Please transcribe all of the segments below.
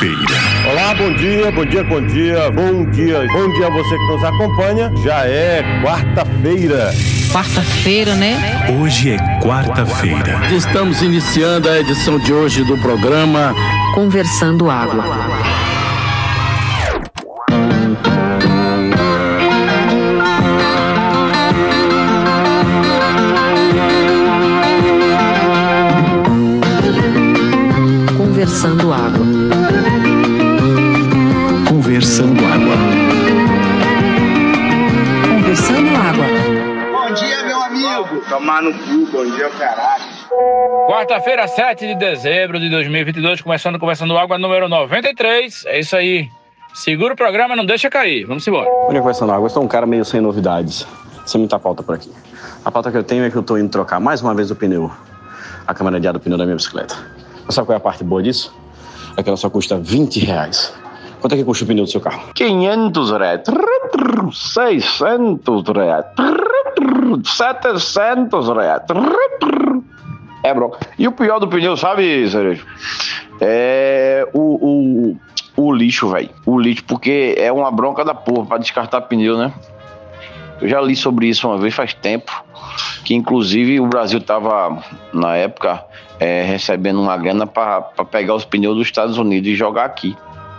quarta-feira. Olá, bom dia, bom dia, bom dia, bom dia, bom dia a você que nos acompanha. Já é quarta-feira. Quarta-feira, né? Hoje é quarta-feira. Estamos iniciando a edição de hoje do programa Conversando Água. Tomar no cu, bom dia, caralho. Quarta-feira, 7 de dezembro de 2022, começando Conversando Água número 93. É isso aí. Segura o programa, não deixa cair. Vamos embora. Olha, conversando água, eu sou um cara meio sem novidades. Sem muita pauta por aqui. A pauta que eu tenho é que eu tô indo trocar mais uma vez o pneu. A câmera de ar do pneu da minha bicicleta. Mas sabe qual é a parte boa disso? É que ela só custa 20 reais. Quanto é que custa o pneu do seu carro? 500 reais, 600 reais, 700 reais. É bronca. E o pior do pneu, sabe? É o, o, o lixo, velho. O lixo, porque é uma bronca da porra pra descartar pneu, né? Eu já li sobre isso uma vez faz tempo, que inclusive o Brasil tava, na época, é, recebendo uma grana para pegar os pneus dos Estados Unidos e jogar aqui.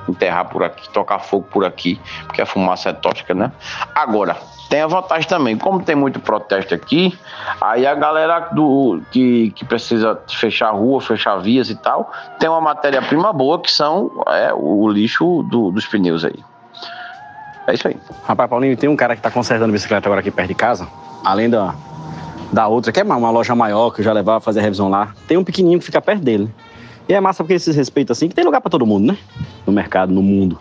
Enterrar por aqui, tocar fogo por aqui, porque a fumaça é tóxica, né? Agora, tem a vantagem também, como tem muito protesto aqui, aí a galera do, que, que precisa fechar rua, fechar vias e tal, tem uma matéria-prima boa que são é, o lixo do- dos pneus aí. É isso aí. Rapaz, Paulinho, tem um cara que tá consertando bicicleta agora aqui perto de casa, além da, da outra, que é uma, loja maior, que eu já levava a fazer a revisão lá. Tem um pequenininho que fica perto dele. E é massa porque eles se respeitam assim, que tem lugar pra todo mundo, né? No mercado, no mundo.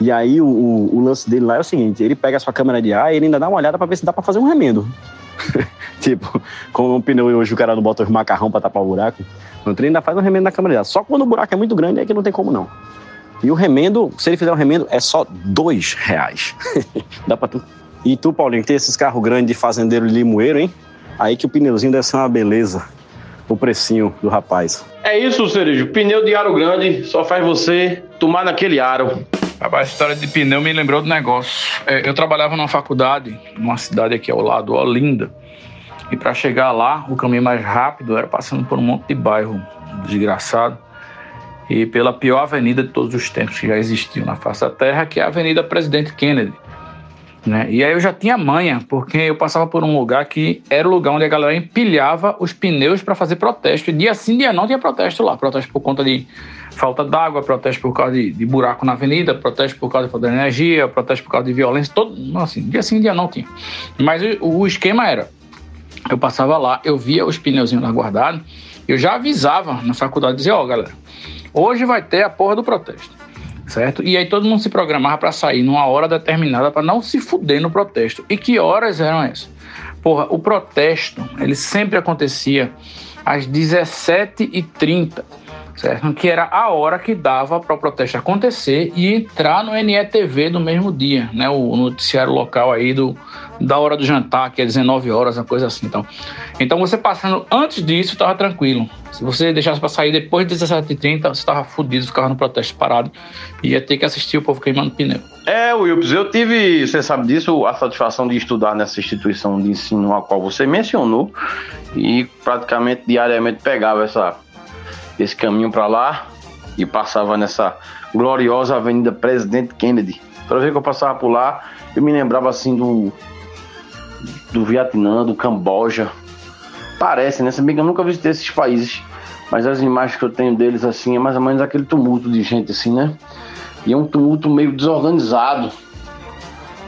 E aí o, o- lance dele lá é o seguinte, ele pega a sua câmera de ar e ele ainda dá uma olhada pra ver se dá pra fazer um remendo. tipo, com um pneu e hoje o cara não bota os macarrão pra tapar o buraco. No trem ainda faz um remendo na câmera de ar. Só quando o buraco é muito grande é que não tem como não. E o remendo, se ele fizer um remendo, é só dois reais. Dá pra tu. E tu, Paulinho, tem esses carros grandes de fazendeiro limoeiro, hein? Aí que o pneuzinho deve ser uma beleza. O precinho do rapaz. É isso, Cerejo. Pneu de aro grande só faz você tomar naquele aro. A história de pneu me lembrou do negócio. É, eu trabalhava numa faculdade, numa cidade aqui ao lado, Olinda. E para chegar lá, o caminho mais rápido era passando por um monte de bairro desgraçado. E pela pior avenida de todos os tempos que já existiu na face da Terra, que é a Avenida Presidente Kennedy. Né? E aí eu já tinha manha, porque eu passava por um lugar que era o lugar onde a galera empilhava os pneus para fazer protesto. E dia sim, dia não tinha protesto lá. Protesto por conta de falta d'água, protesto por causa de, de buraco na avenida, protesto por causa de falta de energia, protesto por causa de violência. Todo, assim, dia sim, dia não tinha. Mas o, o esquema era, eu passava lá, eu via os pneuzinhos lá guardados, eu já avisava na faculdade, dizia, ó galera, hoje vai ter a porra do protesto certo? E aí todo mundo se programava para sair numa hora determinada para não se fuder no protesto. E que horas eram essas? Porra, o protesto, ele sempre acontecia às 17h30, certo? Que era a hora que dava para o protesto acontecer e entrar no NETV no mesmo dia, né? O noticiário local aí do, da hora do jantar, que é 19 horas, uma coisa assim. Então, então você passando antes disso, estava tranquilo. Se você deixasse para sair depois de 17h30, você estava fudido, ficava no protesto parado e ia ter que assistir o povo queimando pneu. É, Wilps, eu tive, você sabe disso, a satisfação de estudar nessa instituição de ensino a qual você mencionou e praticamente diariamente pegava essa, esse caminho para lá e passava nessa gloriosa Avenida Presidente Kennedy. Toda vez que eu passava por lá, eu me lembrava assim do, do Vietnã, do Camboja. Parece, né? Se bem eu nunca visitei esses países, mas as imagens que eu tenho deles assim é mais ou menos aquele tumulto de gente assim, né? E é um tumulto meio desorganizado.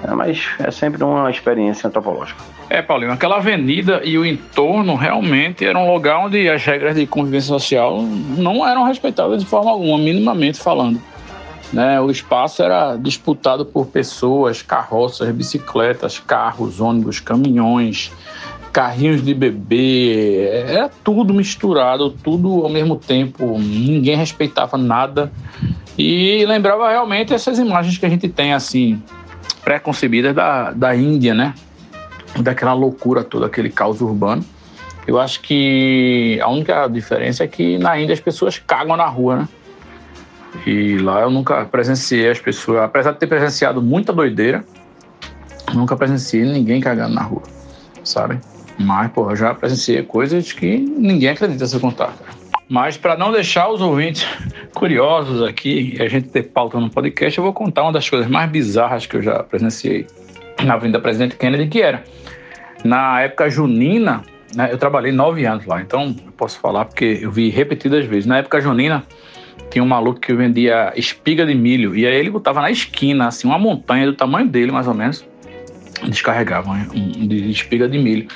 É, mas é sempre uma experiência antropológica. É, Paulinho, aquela avenida e o entorno realmente era um lugar onde as regras de convivência social não eram respeitadas de forma alguma, minimamente falando. Né? O espaço era disputado por pessoas, carroças, bicicletas, carros, ônibus, caminhões, carrinhos de bebê, era tudo misturado, tudo ao mesmo tempo, ninguém respeitava nada. E lembrava realmente essas imagens que a gente tem assim, pré-concebidas da, da Índia, né? Daquela loucura toda, aquele caos urbano. Eu acho que a única diferença é que na Índia as pessoas cagam na rua, né? E lá eu nunca presenciei as pessoas, apesar de ter presenciado muita doideira, nunca presenciei ninguém cagando na rua, sabe? Mas, pô, eu já presenciei coisas que ninguém acredita se eu contar, cara. Mas para não deixar os ouvintes curiosos aqui e a gente ter pauta no podcast, eu vou contar uma das coisas mais bizarras que eu já presenciei na Avenida Presidente Kennedy, que era na época junina, né, eu trabalhei nove anos lá, então eu posso falar porque eu vi repetidas vezes. Na época junina, tinha um maluco que vendia espiga de milho, e aí ele botava na esquina, assim, uma montanha do tamanho dele, mais ou menos, descarregava um, de espiga de milho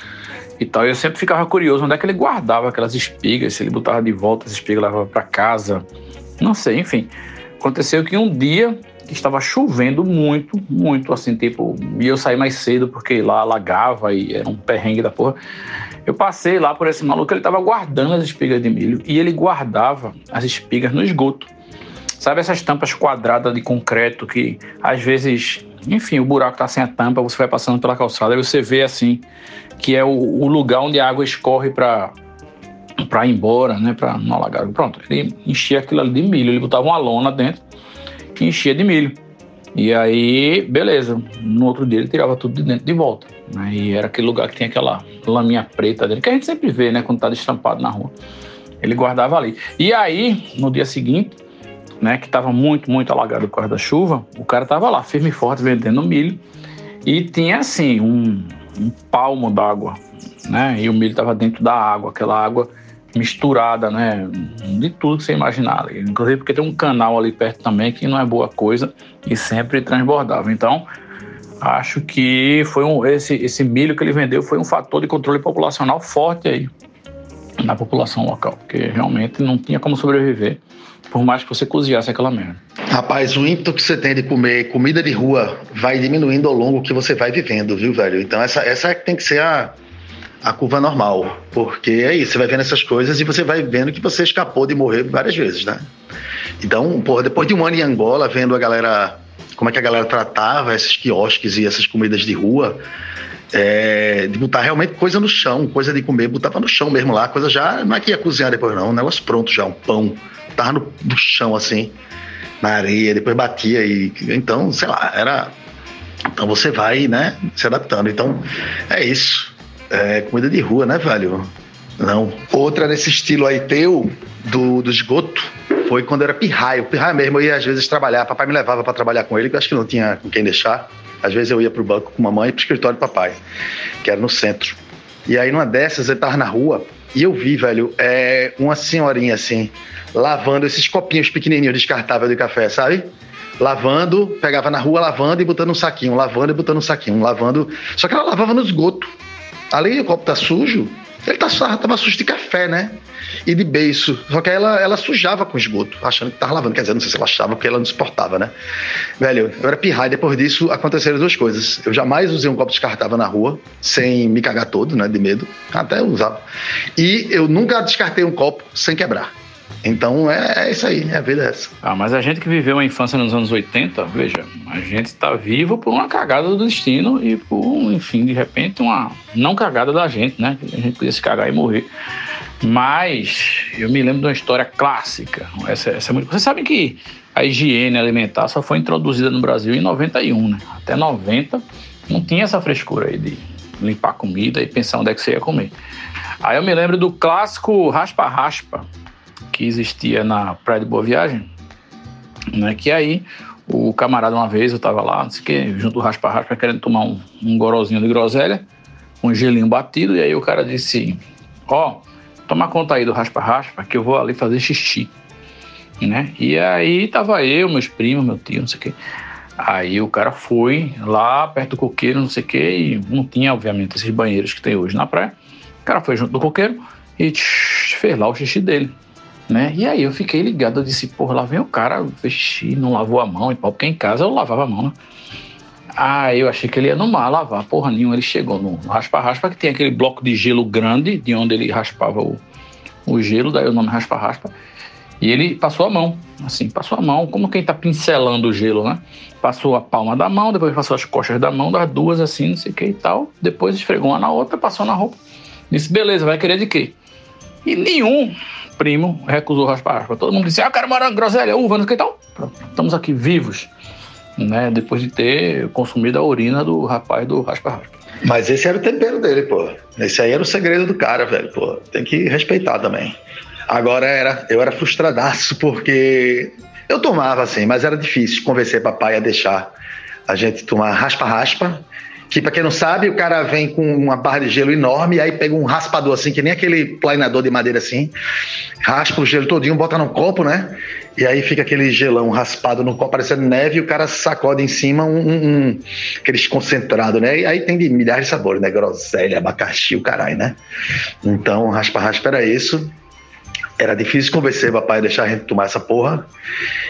e tal. Eu sempre ficava curioso onde é que ele guardava aquelas espigas, se ele botava de volta as espigas, levava para casa, não sei, enfim. Aconteceu que um dia estava chovendo muito, muito, assim, tipo, e eu saí mais cedo porque lá alagava e era um perrengue da porra. Eu passei lá por esse maluco, ele estava guardando as espigas de milho e ele guardava as espigas no esgoto. Sabe essas tampas quadradas de concreto que às vezes, enfim, o buraco tá sem a tampa, você vai passando pela calçada e você vê assim que é o, o lugar onde a água escorre para para ir embora, né, para não alagar. Pronto, ele enchia aquilo ali de milho, ele botava uma lona dentro e enchia de milho. E aí, beleza, no outro dia ele tirava tudo de dentro de volta. Né, e era aquele lugar que tinha aquela laminha preta dele, que a gente sempre vê, né, quando tá destampado na rua. Ele guardava ali. E aí, no dia seguinte, né, que estava muito, muito alagado por causa da chuva, o cara tava lá, firme e forte, vendendo milho. E tinha, assim, um, um palmo d'água, né? E o milho estava dentro da água, aquela água misturada, né? De tudo que você imaginar. Inclusive porque tem um canal ali perto também que não é boa coisa e sempre transbordava. Então, acho que foi um, esse, esse milho que ele vendeu foi um fator de controle populacional forte aí na população local, porque realmente não tinha como sobreviver por mais que você cozinhasse aquela merda. Rapaz, o ímpeto que você tem de comer comida de rua vai diminuindo ao longo que você vai vivendo, viu, velho? Então essa, essa tem que ser a, a curva normal, porque é isso, você vai vendo essas coisas e você vai vendo que você escapou de morrer várias vezes, né? Então, porra, depois de um ano em Angola, vendo a galera, como é que a galera tratava esses quiosques e essas comidas de rua, é, de botar realmente coisa no chão, coisa de comer, botava no chão mesmo lá, coisa já, não é que ia cozinhar depois não, um negócio pronto já, um pão, tava no, no chão assim, na areia, depois batia e então, sei lá, era então você vai, né, se adaptando. Então, é isso. É comida de rua, né, velho? Não. Outra nesse estilo aí teu, do, do esgoto, foi quando era pirraio. Pirraio mesmo, eu ia às vezes trabalhar. Papai me levava para trabalhar com ele, que eu acho que não tinha com quem deixar. Às vezes eu ia pro banco com mamãe e pro escritório do papai, que era no centro. E aí, numa dessas, eu tava na rua e eu vi, velho, é, uma senhorinha assim, lavando esses copinhos pequenininhos descartáveis de café, sabe? Lavando, pegava na rua lavando e botando um saquinho, lavando e botando um saquinho, lavando. Só que ela lavava no esgoto. Ali o copo tá sujo, ele tá, tava sujo de café, né? E de beiço. Só que ela, ela sujava com esgoto, achando que tava lavando. Quer dizer, não sei se ela achava, porque ela não suportava, né? Velho, eu era pirraia. Depois disso, aconteceram duas coisas. Eu jamais usei um copo descartável na rua, sem me cagar todo, né? De medo. Até usava. E eu nunca descartei um copo sem quebrar. Então é, é isso aí, a vida é essa. Ah, mas a gente que viveu a infância nos anos 80, veja, a gente está vivo por uma cagada do destino e por, enfim, de repente, uma não cagada da gente, né? A gente podia se cagar e morrer. Mas eu me lembro de uma história clássica. Essa, essa é muito... Você sabe que a higiene alimentar só foi introduzida no Brasil em 91, né? Até 90 não tinha essa frescura aí de limpar comida e pensar onde é que você ia comer. Aí eu me lembro do clássico raspa-raspa, que existia na Praia de Boa Viagem, né? Que aí o camarada uma vez, eu tava lá, não sei o que, junto do raspa-raspa, querendo tomar um, um gorozinho de groselha, um gelinho batido, e aí o cara disse, ó, oh, toma conta aí do raspa-raspa, que eu vou ali fazer xixi, né? E aí tava eu, meus primos, meu tio, não sei o que. Aí o cara foi lá perto do coqueiro, não sei o que, e não tinha, obviamente, esses banheiros que tem hoje na praia. O cara foi junto do coqueiro e tch, fez lá o xixi dele né? E aí eu fiquei ligado, eu disse, porra, lá vem o cara, vexi, não lavou a mão e pau, porque em casa eu lavava a mão, né? Aí eu achei que ele ia no mar lavar, porra nenhuma, ele chegou no raspa-raspa, que tem aquele bloco de gelo grande, de onde ele raspava o, o gelo, daí o nome raspa-raspa, e ele passou a mão, assim, passou a mão, como quem tá pincelando o gelo, né? Passou a palma da mão, depois passou as costas da mão, das duas assim, não sei o que e tal, depois esfregou uma na outra, passou na roupa, disse, beleza, vai querer de quê? E nenhum primo recusou raspa-raspa. Todo mundo disse, ah, eu quero morango, groselha, uva, não sei o que tal. Pronto, estamos aqui vivos, né? Depois de ter consumido a urina do rapaz do raspa-raspa. Mas esse era o tempero dele, pô. Esse aí era o segredo do cara, velho, pô. Tem que respeitar também. Agora era, eu era frustradaço porque eu tomava assim, mas era difícil convencer papai a deixar a gente tomar raspa-raspa. Que pra quem não sabe, o cara vem com uma barra de gelo enorme, aí pega um raspador assim, que nem aquele planeador de madeira assim, raspa o gelo todinho, bota no copo, né? E aí fica aquele gelão raspado no copo, parecendo neve, e o cara sacode em cima um, um, um aqueles concentrado, né? E aí tem de milhares de sabores, né? Groselha, abacaxi, o caralho, né? Então, raspa-raspa era isso. Era difícil convencer papai a deixar a gente tomar essa porra.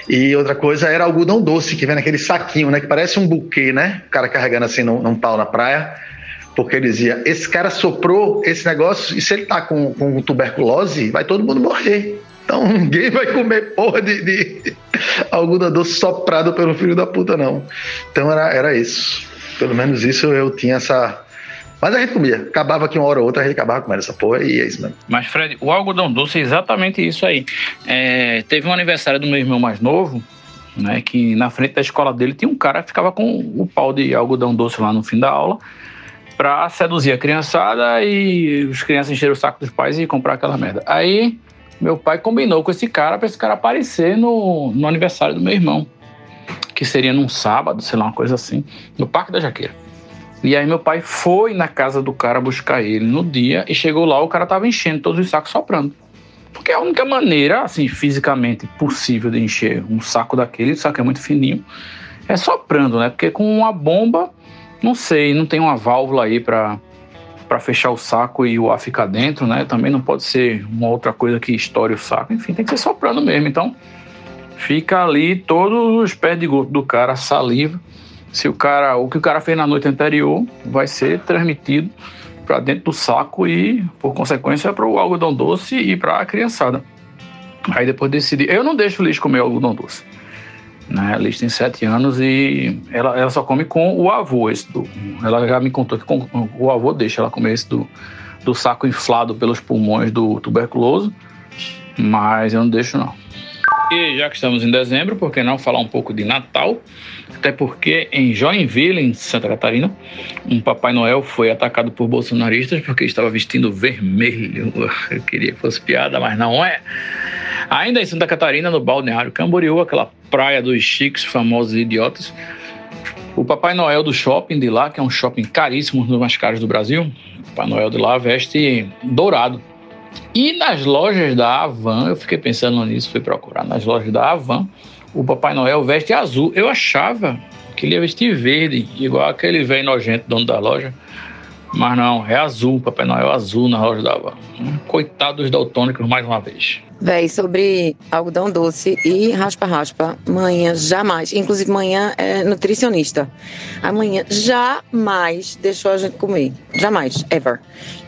E outra coisa era algodão doce, que vem naquele saquinho, né? Que parece um buquê, né? O cara carregando assim num, num pau na praia. Porque ele dizia: esse cara soprou esse negócio e se ele tá com, com tuberculose, vai todo mundo morrer. Então ninguém vai comer porra de, de algodão doce soprado pelo filho da puta, não. Então era, era isso. Pelo menos isso eu tinha essa mas a gente comia. Acabava aqui uma hora ou outra, a gente acabava comendo essa porra e é isso mesmo. Mas, Fred, o algodão doce é exatamente isso aí. É, teve um aniversário do meu irmão mais novo, né? Que na frente da escola dele tinha um cara que ficava com o pau de algodão doce lá no fim da aula pra seduzir a criançada e os crianças encheram o saco dos pais e comprar aquela merda. Aí meu pai combinou com esse cara para esse cara aparecer no, no aniversário do meu irmão, que seria num sábado, sei lá, uma coisa assim, no Parque da Jaqueira. E aí meu pai foi na casa do cara buscar ele no dia e chegou lá, o cara tava enchendo todos os sacos soprando. Porque é a única maneira, assim, fisicamente possível de encher um saco daquele, o saco é muito fininho, é soprando, né? Porque com uma bomba, não sei, não tem uma válvula aí para para fechar o saco e o ar ficar dentro, né? Também não pode ser uma outra coisa que estoure o saco. Enfim, tem que ser soprando mesmo. Então, fica ali todos os pés de gosto do cara, saliva se o cara, o que o cara fez na noite anterior vai ser transmitido para dentro do saco e, por consequência, para o algodão doce e para a criançada. Aí depois decidi. Eu não deixo o lixo comer algodão doce. Né? A Liz tem sete anos e ela, ela só come com o avô. Esse do, ela já me contou que com, o avô deixa ela comer esse do, do saco inflado pelos pulmões do tuberculoso, mas eu não deixo não. E já que estamos em dezembro, por que não falar um pouco de Natal? Até porque em Joinville, em Santa Catarina, um Papai Noel foi atacado por bolsonaristas porque estava vestindo vermelho. Eu queria que fosse piada, mas não é. Ainda em Santa Catarina, no balneário Camboriú, aquela praia dos chiques, famosos e idiotas, o Papai Noel do shopping de lá, que é um shopping caríssimo, um dos mais caros do Brasil, o Papai Noel de lá veste dourado. E nas lojas da Avan, eu fiquei pensando nisso, fui procurar nas lojas da Avan, o Papai Noel veste azul. Eu achava que ele ia vestir verde, igual aquele velho nojento dono da loja. Mas não, é azul, Papai Noel azul na loja da Avan. Coitado dos daltônicos mais uma vez. Véi, sobre algodão doce e raspa-raspa, manhã jamais, inclusive manhã é nutricionista. Amanhã jamais deixou a gente comer. Jamais, ever.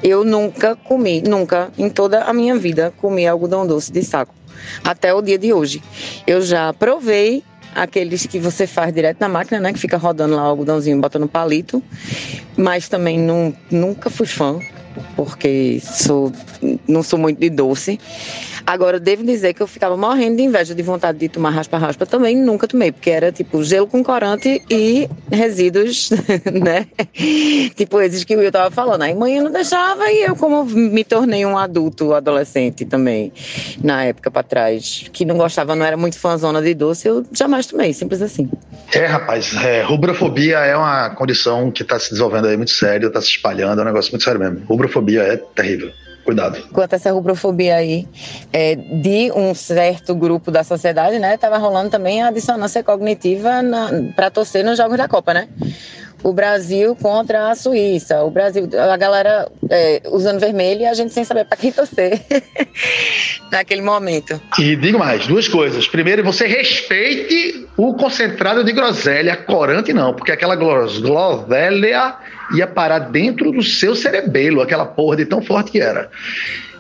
Eu nunca comi, nunca, em toda a minha vida, comi algodão doce de saco. Até o dia de hoje. Eu já provei aqueles que você faz direto na máquina, né? Que fica rodando lá o algodãozinho, bota no palito. Mas também não, nunca fui fã porque sou, não sou muito de doce. Agora, devo dizer que eu ficava morrendo de inveja, de vontade de tomar raspa-raspa. Também nunca tomei, porque era tipo gelo com corante e resíduos, né? tipo esses que o Will tava falando. Aí mãe não deixava e eu, como me tornei um adulto, adolescente também, na época para trás, que não gostava, não era muito fãzona de doce, eu jamais tomei, simples assim. É, rapaz, é, rubrofobia é uma condição que está se desenvolvendo aí muito sério, está se espalhando, é um negócio muito sério mesmo. Rubrofobia é terrível. Cuidado. Quanto a essa rubrofobia aí, é, de um certo grupo da sociedade, né, tava rolando também a dissonância cognitiva para torcer nos Jogos da Copa, né? o Brasil contra a Suíça. O Brasil, a galera é, usando vermelho e a gente sem saber para quem torcer naquele momento. E digo mais, duas coisas. Primeiro, você respeite o concentrado de groselha, corante não, porque aquela groselha ia parar dentro do seu cerebelo, aquela porra de tão forte que era.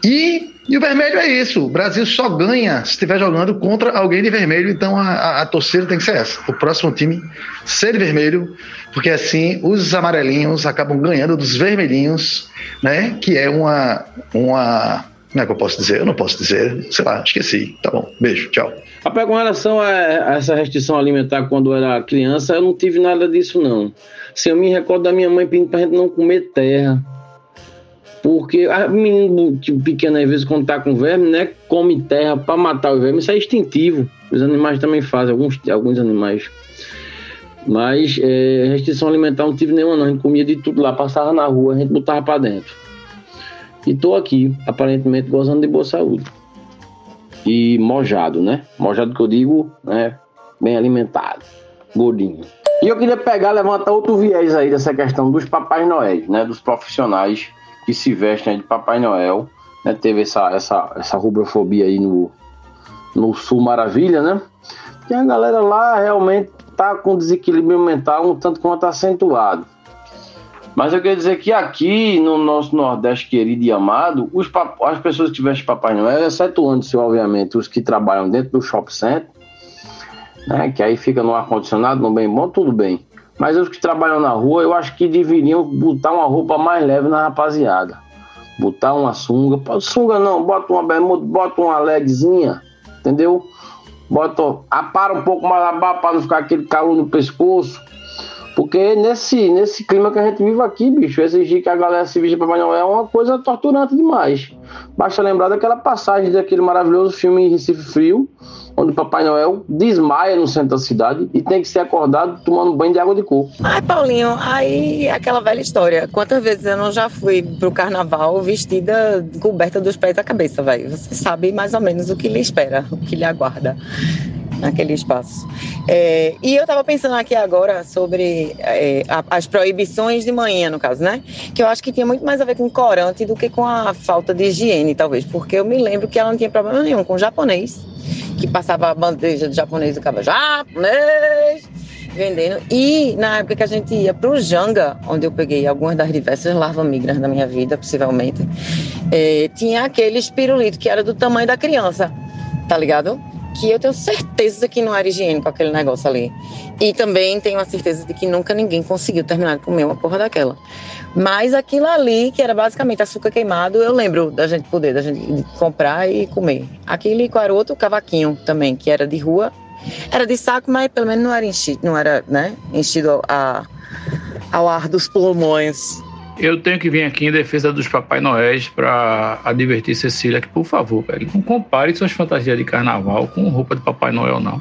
E, e o vermelho é isso. O Brasil só ganha se estiver jogando contra alguém de vermelho. Então a, a, a, torcida tem que ser essa. O próximo time ser de vermelho, porque assim os amarelinhos acabam ganhando dos vermelhinhos, né? Que é uma, uma Não é que eu posso dizer? Eu não posso dizer. Sei lá, esqueci. Tá bom. Beijo, tchau. Rapaz, com relação a, a essa restrição alimentar quando eu era criança, eu não tive nada disso, não. Se eu me recordo da minha mãe pedindo pra gente não comer terra. Porque a menino tipo, pequeno, às vezes, quando tá com verme, né? Come terra pra matar o verme. Isso é instintivo. Os animais também fazem, alguns, alguns animais. Mas é, restrição alimentar não tive nenhuma, não. A gente comia de tudo lá, passava na rua, a gente botava pra dentro. E tô aqui, aparentemente, gozando de boa saúde. E mojado, né? Mojado que eu digo, né? Bem alimentado, gordinho. E eu queria pegar, levantar outro viés aí dessa questão dos Papais Noéis, né? Dos profissionais que se vestem de Papai Noel. Né? Teve essa, essa, essa rubrofobia aí no, no Sul Maravilha, né? Que a galera lá realmente tá com desequilíbrio mental um tanto quanto acentuado. Mas eu quero dizer que aqui no nosso Nordeste querido e amado, os as pessoas que vestem Papai Noel, excetuando-se, obviamente, os que trabalham dentro do shopping center, né, que aí fica no ar-condicionado, no bem bom, tudo bem. Mas os que trabalham na rua, eu acho que deveriam botar uma roupa mais leve na rapaziada. Botar uma sunga. Sunga não, bota uma bermuda, bota uma legzinha, entendeu? Bota, apara um pouco mais abaixo para não ficar aquele calor no pescoço. Porque nesse, nesse clima que a gente vive aqui, bicho, exigir que a galera se vista para Papai Noel é uma coisa torturante demais. Basta lembrar daquela passagem daquele maravilhoso filme Recife Frio, onde o Papai Noel desmaia no centro da cidade e tem que ser acordado tomando banho de água de coco. Ai, Paulinho, aí aquela velha história. Quantas vezes eu não já fui pro carnaval vestida coberta dos pés à cabeça, velho? Você sabe mais ou menos o que lhe espera, o que lhe aguarda naquele espaço. É, e eu estava pensando aqui agora sobre é, as proibições de manhã, no caso, né? Que eu acho que tinha muito mais a ver com corante do que com a falta de higiene, talvez, porque eu me lembro que ela não tinha problema nenhum com o japonês, que passava a bandeja de japonês e ficava japonês vendendo. E na época que a gente ia para o Janga, onde eu peguei algumas das diversas larvas migras da minha vida, possivelmente, é, tinha aquele espirulito que era do tamanho da criança, tá ligado? Que eu tenho certeza que não era higiênico aquele negócio ali. E também tenho a certeza de que nunca ninguém conseguiu terminar de comer uma porra daquela. Mas aquilo ali, que era basicamente açúcar queimado, eu lembro da gente poder, da gente comprar e comer. Aquele qual outro cavaquinho também, que era de rua. Era de saco, mas pelo menos não era enchido, não era, né, enchido a, ao ar dos pulmões. Eu tenho que vir aqui em defesa dos Papai Noéis para advertir Cecília que, por favor, velho, não compare suas fantasias de carnaval com roupa de Papai Noel, não.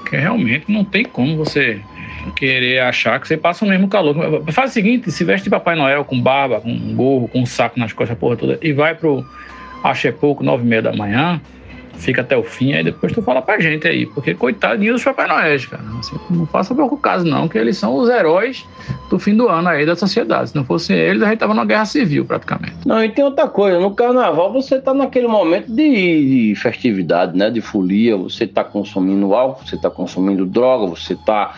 Porque realmente não tem como você querer achar que você passa o mesmo calor. Faz o seguinte, se veste de Papai Noel com barba, com gorro, com saco nas costas, porra toda, e vai pro Acho é pouco, nove e meia da manhã, fica até o fim, aí depois tu fala pra gente aí, porque coitadinho dos Papai Noel, cara. Assim, não faça pouco caso, não, que eles são os heróis do fim do ano aí da sociedade. Se não fossem eles, a gente tava numa guerra civil, praticamente. Não, e tem outra coisa, no carnaval você tá naquele momento de, de festividade, né? De folia, você tá consumindo álcool, você tá consumindo droga, você tá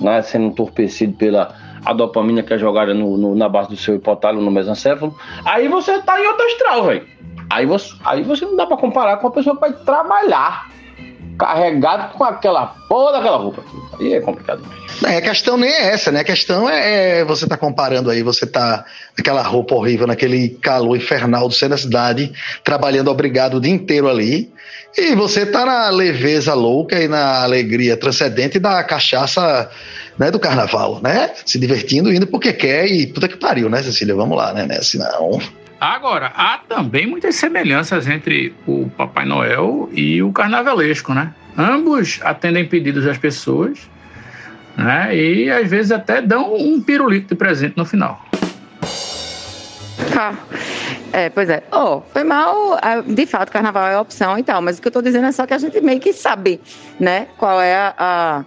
né, sendo entorpecido pela a dopamina que é jogada no, no, na base do seu hipotálamo no mesencéfalo. Aí você tá em outro astral, velho. Aí você, aí você não dá para comparar com a pessoa que vai trabalhar carregado com aquela porra daquela roupa. Aí é complicado Não, a questão nem é essa, né? A questão é, é você tá comparando aí, você tá naquela roupa horrível, naquele calor infernal do centro da cidade, trabalhando obrigado o dia inteiro ali, e você tá na leveza louca e na alegria transcendente da cachaça né, do carnaval, né? Se divertindo, indo porque quer e puta que pariu, né, Cecília? Vamos lá, né? né? Senão... Agora, há também muitas semelhanças entre o Papai Noel e o carnavalesco, né? Ambos atendem pedidos das pessoas, né? E às vezes até dão um pirulito de presente no final. Ah, é, pois é. Oh, foi mal. De fato, carnaval é opção e tal, mas o que eu tô dizendo é só que a gente meio que sabe, né? Qual é a, a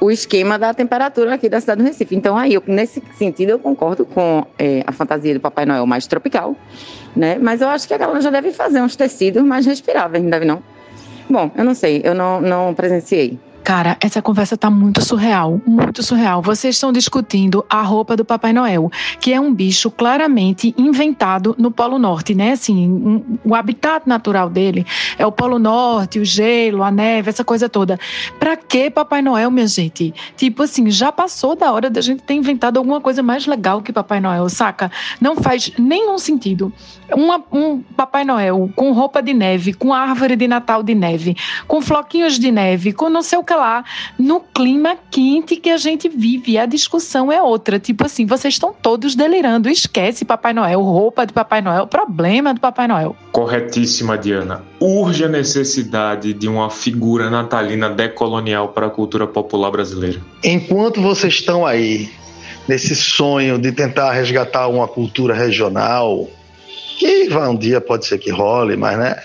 o esquema da temperatura aqui da cidade do Recife. Então, aí, eu, nesse sentido, eu concordo com é, a fantasia do Papai Noel mais tropical, né? Mas eu acho que a galera já deve fazer uns tecidos mais respiráveis, não deve não? Bom, eu não sei, eu não, não presenciei. Cara, essa conversa tá muito surreal, muito surreal. Vocês estão discutindo a roupa do Papai Noel, que é um bicho claramente inventado no Polo Norte, né? Assim, um, o habitat natural dele é o Polo Norte, o gelo, a neve, essa coisa toda. Pra que Papai Noel, minha gente? Tipo assim, já passou da hora da gente ter inventado alguma coisa mais legal que Papai Noel, saca? Não faz nenhum sentido. Uma, um Papai Noel com roupa de neve, com árvore de Natal de neve, com floquinhos de neve, com não sei o que lá, no clima quente que a gente vive. A discussão é outra. Tipo assim, vocês estão todos delirando. Esquece Papai Noel, roupa de Papai Noel, problema do Papai Noel. Corretíssima, Diana. Urge a necessidade de uma figura natalina decolonial para a cultura popular brasileira. Enquanto vocês estão aí nesse sonho de tentar resgatar uma cultura regional, que vai um dia pode ser que role, mas né?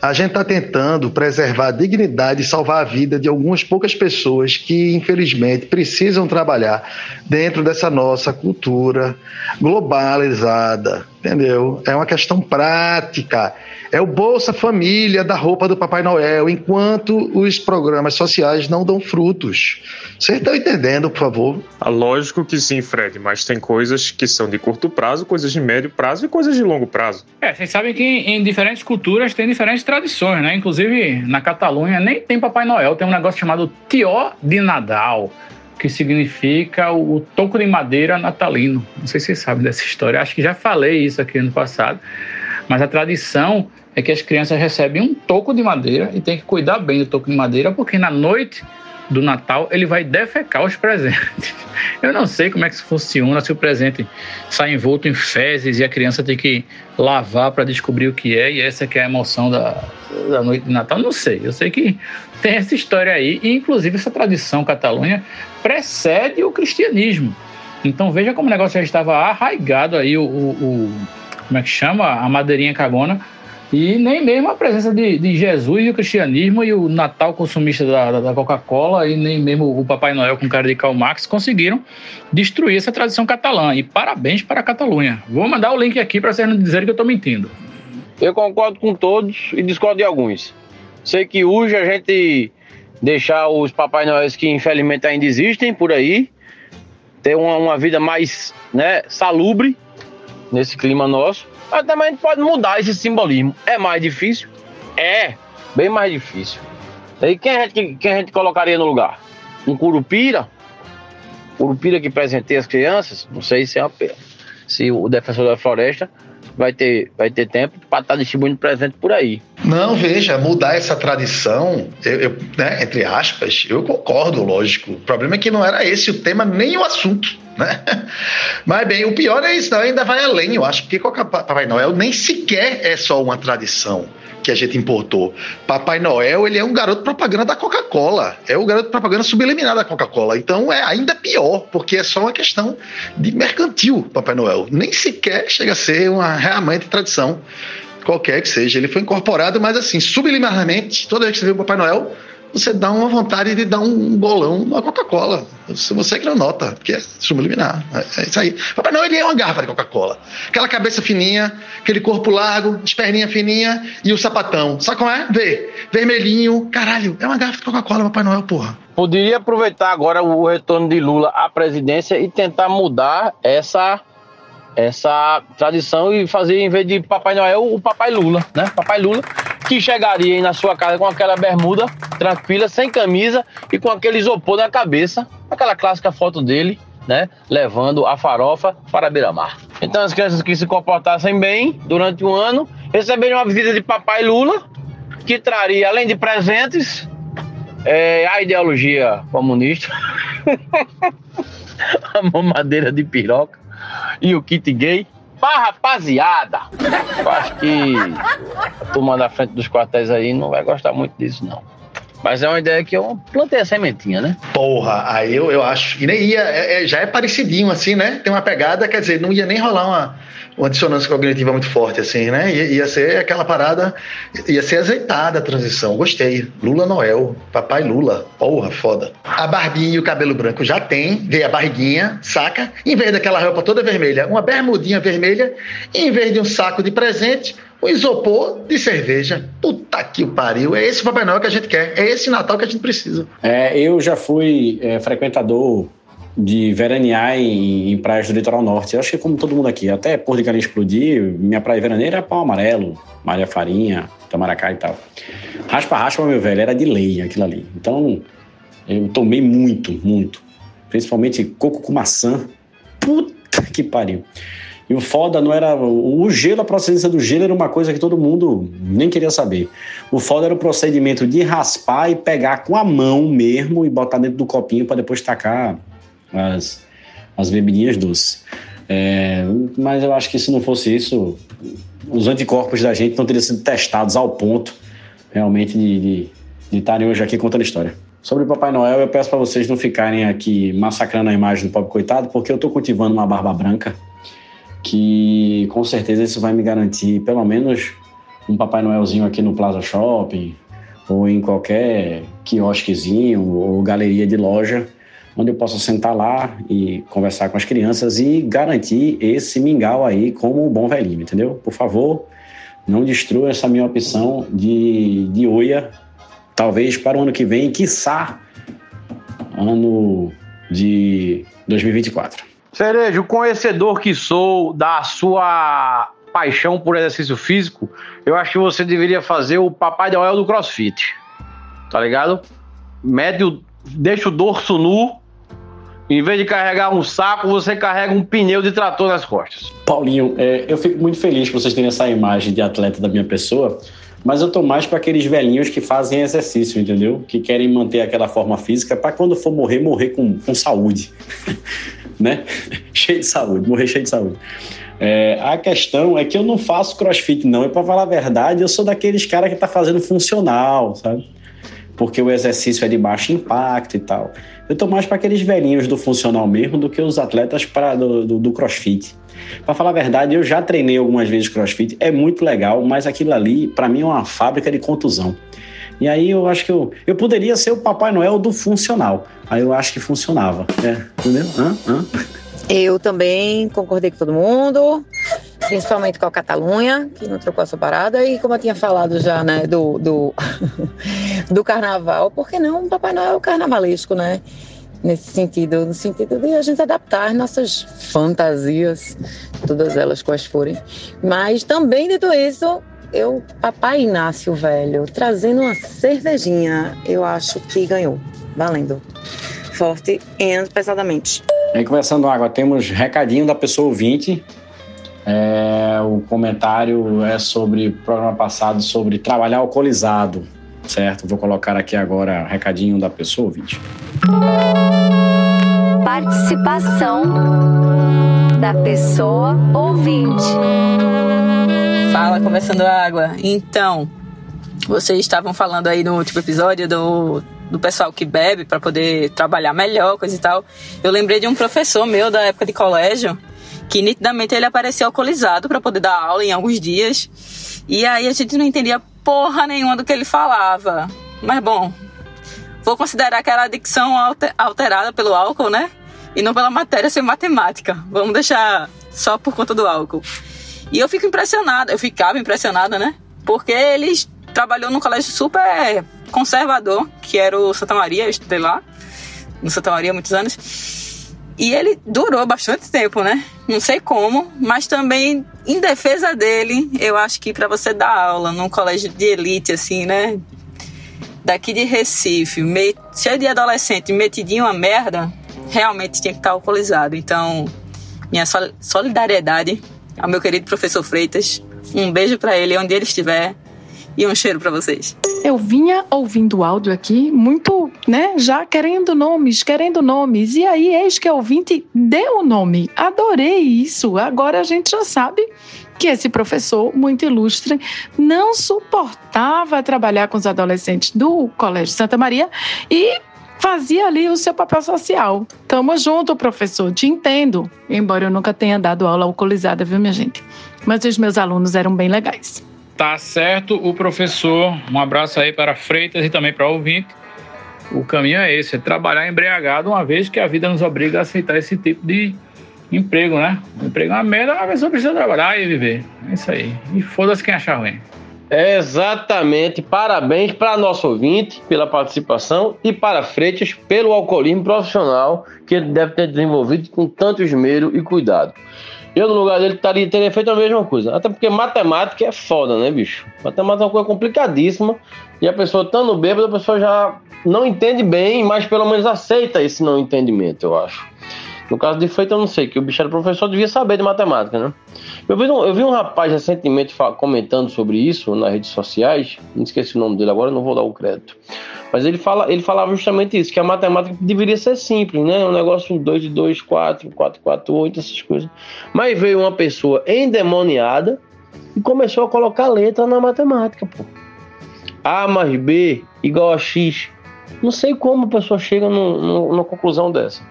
A gente está tentando preservar a dignidade e salvar a vida de algumas poucas pessoas que, infelizmente, precisam trabalhar dentro dessa nossa cultura globalizada, entendeu? É uma questão prática. É o Bolsa Família da roupa do Papai Noel, enquanto os programas sociais não dão frutos. Vocês estão entendendo, por favor? Ah, Lógico que sim, Fred, mas tem coisas que são de curto prazo, coisas de médio prazo e coisas de longo prazo. É, vocês sabem que em diferentes culturas tem diferentes tradições, né? Inclusive na Catalunha nem tem Papai Noel, tem um negócio chamado Tió de Nadal, que significa o toco de madeira natalino. Não sei se vocês sabem dessa história, acho que já falei isso aqui no passado, mas a tradição é que as crianças recebem um toco de madeira e tem que cuidar bem do toco de madeira, porque na noite do Natal ele vai defecar os presentes. Eu não sei como é que isso funciona, se o presente sai envolto em fezes e a criança tem que lavar para descobrir o que é, e essa que é a emoção da, da noite de Natal. Não sei, eu sei que tem essa história aí, e inclusive essa tradição catalunha precede o cristianismo. Então veja como o negócio já estava arraigado aí, o, o, o como é que chama? A madeirinha cagona, e nem mesmo a presença de, de Jesus e o cristianismo e o Natal consumista da, da, Coca-Cola e nem mesmo o Papai Noel com cara de Karl Marx conseguiram destruir essa tradição catalã. E parabéns para a Catalunha. Vou mandar o link aqui para vocês não dizerem que eu estou mentindo. Eu concordo com todos e discordo de alguns. Sei que urge a gente deixar os Papai Noéis que infelizmente ainda existem por aí, ter uma, uma vida mais né, salubre nesse clima nosso. Mas também a gente pode mudar esse simbolismo. É mais difícil? É, bem mais difícil. E quem a gente, quem a gente colocaria no lugar? Um curupira? Curupira que presenteia as crianças? Não sei se, é uma, se o defensor da floresta vai ter, vai ter tempo para estar distribuindo presente por aí. Não, veja, mudar essa tradição, eu, eu, né, entre aspas, eu concordo, lógico. O problema é que não era esse o tema nem o assunto. Né? Mas bem, o pior é isso, não, ainda vai além, eu acho, porque Papai Noel nem sequer é só uma tradição que a gente importou. Papai Noel, ele é um garoto propaganda da Coca-Cola. É o garoto propaganda subliminar da Coca-Cola. Então é ainda pior, porque é só uma questão de mercantil, Papai Noel. Nem sequer chega a ser uma realmente tradição, qualquer que seja. Ele foi incorporado, mas assim, subliminarmente, toda vez que você vê o Papai Noel, você dá uma vontade de dar um bolão na Coca-Cola. Se você que não nota, porque é subliminar. É, é isso aí. Papai Noel ele é uma garrafa de Coca-Cola. Aquela cabeça fininha, aquele corpo largo, as perninhas fininhas e o sapatão. Sabe como é? Vê. Vermelhinho. Caralho, é uma garrafa de Coca-Cola, Papai Noel, porra. Poderia aproveitar agora o retorno de Lula à presidência e tentar mudar essa essa tradição e fazer, em vez de Papai Noel, o Papai Lula, né? Papai Lula, que chegaria aí na sua casa com aquela bermuda tranquila, sem camisa e com aquele isopor na cabeça, aquela clássica foto dele, né? Levando a farofa para beira-mar. Então, as crianças que se comportassem bem durante um ano receberiam uma visita de Papai Lula, que traria, além de presentes, é, a ideologia comunista, a mamadeira de piroca e o kit gay. Pra rapaziada, eu acho que a turma da frente dos quartéis aí não vai gostar muito disso, não. Mas é uma ideia que eu plantei a sementinha, né? Porra, aí eu, eu acho. E nem ia, é, é, já é parecidinho, assim, né? Tem uma pegada, quer dizer, não ia nem rolar uma, uma dissonância cognitiva muito forte, assim, né? Ia, ia ser aquela parada, ia ser azeitada a transição. Gostei. Lula Noel, papai Lula. Porra, foda. A barbinha e o cabelo branco já tem, vê a barriguinha, saca? Em vez daquela roupa toda vermelha, uma bermudinha vermelha, em vez de um saco de presente, um isopor de cerveja. Puta que o pariu. É esse Papai Noel que a gente quer. É esse Natal que a gente precisa. É, eu já fui é, frequentador de veranear em, em, praias do litoral norte. Eu acho que como todo mundo aqui, até Porto de Galinha explodir, minha praia veraneira era Pau Amarelo, Maria Farinha, Tamaracá e tal. Raspa-raspa, meu velho, era de lei aquilo ali. Então, eu tomei muito, muito. Principalmente coco com maçã. Puta que pariu. E o foda não era. O gelo, a procedência do gelo era uma coisa que todo mundo nem queria saber. O foda era o procedimento de raspar e pegar com a mão mesmo e botar dentro do copinho para depois tacar as, as bebidinhas doces. É, mas eu acho que se não fosse isso, os anticorpos da gente não teriam sido testados ao ponto realmente de, estarem hoje aqui contando história. Sobre o Papai Noel, eu peço para vocês não ficarem aqui massacrando a imagem do pobre coitado, porque eu estou cultivando uma barba branca que com certeza isso vai me garantir pelo menos um Papai Noelzinho aqui no Plaza Shopping ou em qualquer quiosquezinho ou galeria de loja onde eu possa sentar lá e conversar com as crianças e garantir esse mingau aí como um bom velhinho, entendeu? Por favor, não destrua essa minha opção de, de oia, talvez para o ano que vem, quiçá ano de 2024. Cerejo, conhecedor que sou da sua paixão por exercício físico, eu acho que você deveria fazer o Papai Noel do CrossFit. Tá ligado? Mede o, deixa o dorso nu em vez de carregar um saco, você carrega um pneu de trator nas costas. Paulinho, é, eu fico muito feliz que vocês tenham essa imagem de atleta da minha pessoa, mas eu tô mais para aqueles velhinhos que fazem exercício, entendeu? Que querem manter aquela forma física para quando for morrer, morrer com, com saúde. né? cheio de saúde, morrer cheio de saúde. É, a questão é que eu não faço crossfit, não. E para falar a verdade, eu sou daqueles caras que tá fazendo funcional, sabe? Porque o exercício é de baixo impacto e tal. Eu tô mais para aqueles velhinhos do funcional mesmo do que os atletas pra, do, do, do crossfit. Para falar a verdade, eu já treinei algumas vezes crossfit, é muito legal, mas aquilo ali, para mim, é uma fábrica de contusão. E aí eu acho que eu, eu poderia ser o Papai Noel do funcional. Aí eu acho que funcionava. É, entendeu? Hã? Hã? Eu também concordei com todo mundo, principalmente com a Catalunha, que não trocou essa parada, e como eu tinha falado já, né, do, do, do carnaval, por que não o Papai Noel carnavalesco, né? Nesse sentido, no sentido de a gente adaptar nossas fantasias, todas elas quais forem. Mas também, dito isso, eu, Papai Inácio, velho, trazendo uma cervejinha, eu acho que ganhou. Valendo. Forte e pesadamente. E aí, conversando água, temos recadinho da pessoa ouvinte. É, o comentário é sobre programa passado sobre trabalhar alcoolizado, certo? Vou colocar aqui agora recadinho da pessoa ouvinte. Participação da pessoa ouvinte. Fala, conversando água. Então, vocês estavam falando aí no último episódio do do pessoal que bebe para poder trabalhar melhor, coisa e tal. Eu lembrei de um professor meu da época de colégio que nitidamente ele aparecia alcoolizado para poder dar aula em alguns dias. E aí a gente não entendia porra nenhuma do que ele falava. Mas bom, vou considerar que era a dicção alterada pelo álcool, né? E não pela matéria ser matemática. Vamos deixar só por conta do álcool. E eu fico impressionada, eu ficava impressionada, né? Porque eles trabalhou num colégio super conservador, que era o Santa Maria, eu estudei lá, no Santa Maria há muitos anos. E ele durou bastante tempo, né? Não sei como, mas também em defesa dele, eu acho que para você dar aula num colégio de elite, assim, né? Daqui de Recife, meio, cheio de adolescente, metidinho a merda, realmente tinha que estar alcoolizado. Então, minha solidariedade ao meu querido professor Freitas. Um beijo para ele onde ele estiver e um cheiro para vocês. Eu vinha ouvindo o áudio aqui, muito, né, já querendo nomes, querendo nomes. E aí, eis que o ouvinte deu o nome. Adorei isso. Agora a gente já sabe que esse professor muito ilustre não suportava trabalhar com os adolescentes do Colégio Santa Maria e fazia ali o seu papel social. Tamo junto, professor, te entendo. Embora eu nunca tenha dado aula alcoolizada, viu, minha gente? Mas os meus alunos eram bem legais. Tá certo, o professor. Um abraço aí para Freitas e também para o ouvinte. O caminho é esse, é trabalhar embriagado, uma vez que a vida nos obriga a aceitar esse tipo de emprego, né? O emprego é uma merda, a pessoa precisa trabalhar e viver. É isso aí. E foda-se quem achar ruim. Exatamente. Parabéns para nosso ouvinte pela participação e para Freitas pelo alcoolismo profissional que ele deve ter desenvolvido com tanto esmero e cuidado. Eu, no lugar dele, taria, teria feito a mesma coisa. Até porque matemática é foda, né, bicho? Matemática é uma coisa complicadíssima. E a pessoa estando bêbada, a pessoa já não entende bem, mas pelo menos aceita esse não entendimento, eu acho. No caso de Freitas, eu não sei, que o bicho era professor, devia saber de matemática, né? Eu vi um, eu vi um rapaz recentemente comentando sobre isso nas redes sociais, não esqueci o nome dele agora, não vou dar o crédito. Mas ele, fala, ele falava justamente isso, que a matemática deveria ser simples, né? Um negócio 2 de 2, 4, 4, 4, 8, essas coisas. Mas veio uma pessoa endemoniada e começou a colocar letra na matemática, pô. A mais B igual a X. Não sei como a pessoa chega no, numa conclusão dessa.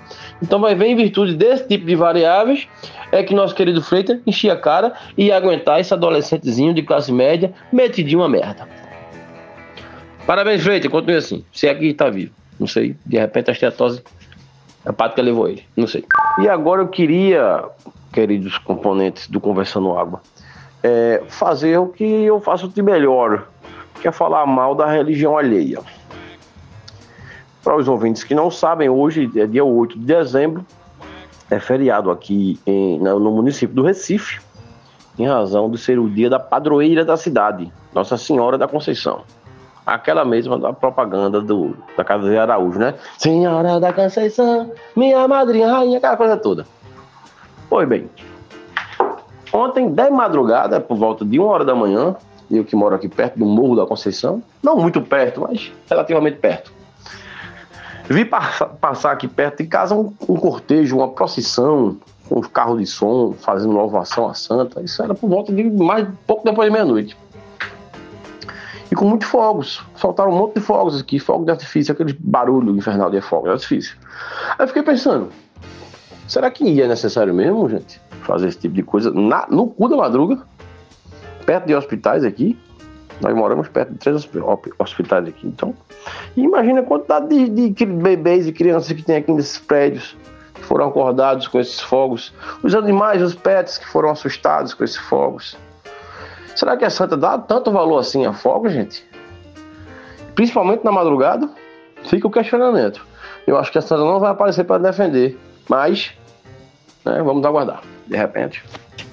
Então vai ver em virtude desse tipo de variáveis é que nosso querido Freitas enchia a cara e ia aguentar esse adolescentezinho de classe média metidinho uma merda. Parabéns, Freitas, continue assim. Se é que está vivo. Não sei, de repente a esteatose a pática levou ele, não sei. E agora eu queria, queridos componentes do Conversando Água, é, fazer o que eu faço de melhor, que é falar mal da religião alheia. Para os ouvintes que não sabem, hoje é dia 8 de dezembro, é feriado aqui em, no município do Recife, em razão de ser o dia da padroeira da cidade, Nossa Senhora da Conceição. Aquela mesma da propaganda do, da Casa de Araújo, né? Senhora da Conceição, minha madrinha, rainha, aquela coisa toda. Pois bem, ontem, de madrugada, por volta de uma hora da manhã, eu que moro aqui perto do Morro da Conceição, não muito perto, mas relativamente perto, Vi passar aqui perto de casa um, um cortejo, uma procissão, com os carros de som, fazendo louvação à santa. Isso era por volta de mais pouco depois de meia-noite. E com muitos fogos. Faltaram um monte de fogos aqui, fogos de artifício, aquele barulho infernal de fogos de artifício. Aí eu fiquei pensando, será que é necessário mesmo, gente, fazer esse tipo de coisa na, no cu da madruga, perto de hospitais aqui? Nós moramos perto de três hospitais aqui. Então, imagina a quantidade de, de bebês e crianças que tem aqui nesses prédios que foram acordados com esses fogos. Os animais, os pets que foram assustados com esses fogos. Será que a Santa dá tanto valor assim a fogos, gente? Principalmente na madrugada? Fica o questionamento. Eu acho que a Santa não vai aparecer para defender, mas né, vamos aguardar. De repente.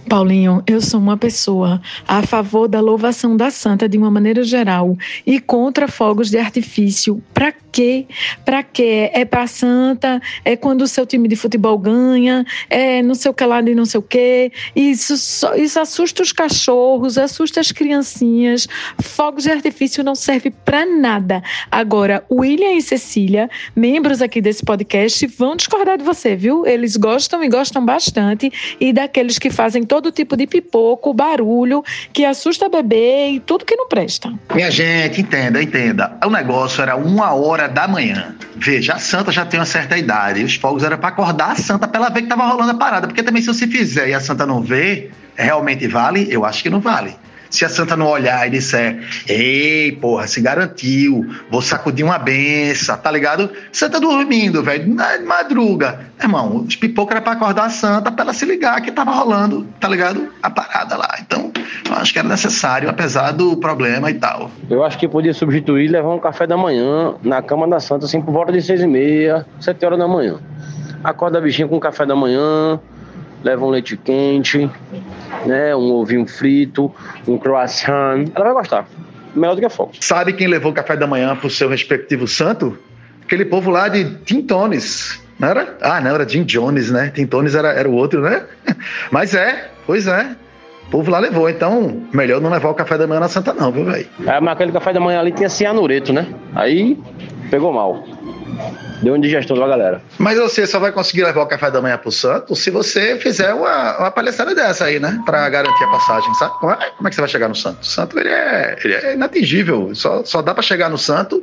Paulinho, eu sou uma pessoa a favor da louvação da santa de uma maneira geral e contra fogos de artifício. Para quê? Para quê? É para santa, é quando o seu time de futebol ganha, é não sei o que lá de não sei o quê. Isso, isso assusta os cachorros, assusta as criancinhas. Fogos de artifício não serve para nada. Agora, William e Cecília, membros aqui desse podcast, vão discordar de você, viu? Eles gostam e gostam bastante e daqueles que fazem todo tipo de pipoco, barulho, que assusta bebê e tudo que não presta. Minha gente, entenda, entenda. O negócio era uma hora da manhã. Veja, a Santa já tem uma certa idade. Os fogos eram para acordar a Santa para ela ver que tava rolando a parada. Porque também se você fizer e a Santa não ver, realmente vale? Eu acho que não vale. Se a santa não olhar e disser, ei, porra, se garantiu, vou sacudir uma benção, tá ligado? Santa dormindo, velho, na madruga. Irmão, os pipocos era pra acordar a santa pra ela se ligar que tava rolando, tá ligado? A parada lá. Então, eu acho que era necessário, apesar do problema e tal. Eu acho que podia substituir levar um café da manhã na cama da santa, assim, por volta de seis e meia, sete horas da manhã. Acorda a bichinha com café da manhã, leva um leite quente, né? Um ovinho frito, um croissant. Ela vai gostar. Melhor do que a fogo. Sabe quem levou o café da manhã pro seu respectivo santo? Aquele povo lá de Tintones. Não era? Ah, não, era Jim Jones, né? Tintones era, era o outro, né? Mas é, pois é. O povo lá levou, então melhor não levar o café da manhã na Santa, não, viu, velho? É, mas aquele café da manhã ali tinha cianureto, né? Aí pegou mal. Deu uma digestão pra galera. Mas você só vai conseguir levar o café da manhã pro Santo se você fizer uma, uma palhaçada dessa aí, né? Pra garantir a passagem, sabe? Como é, como é que você vai chegar no Santo? O Santo, ele é, ele é inatingível. Só, só dá pra chegar no Santo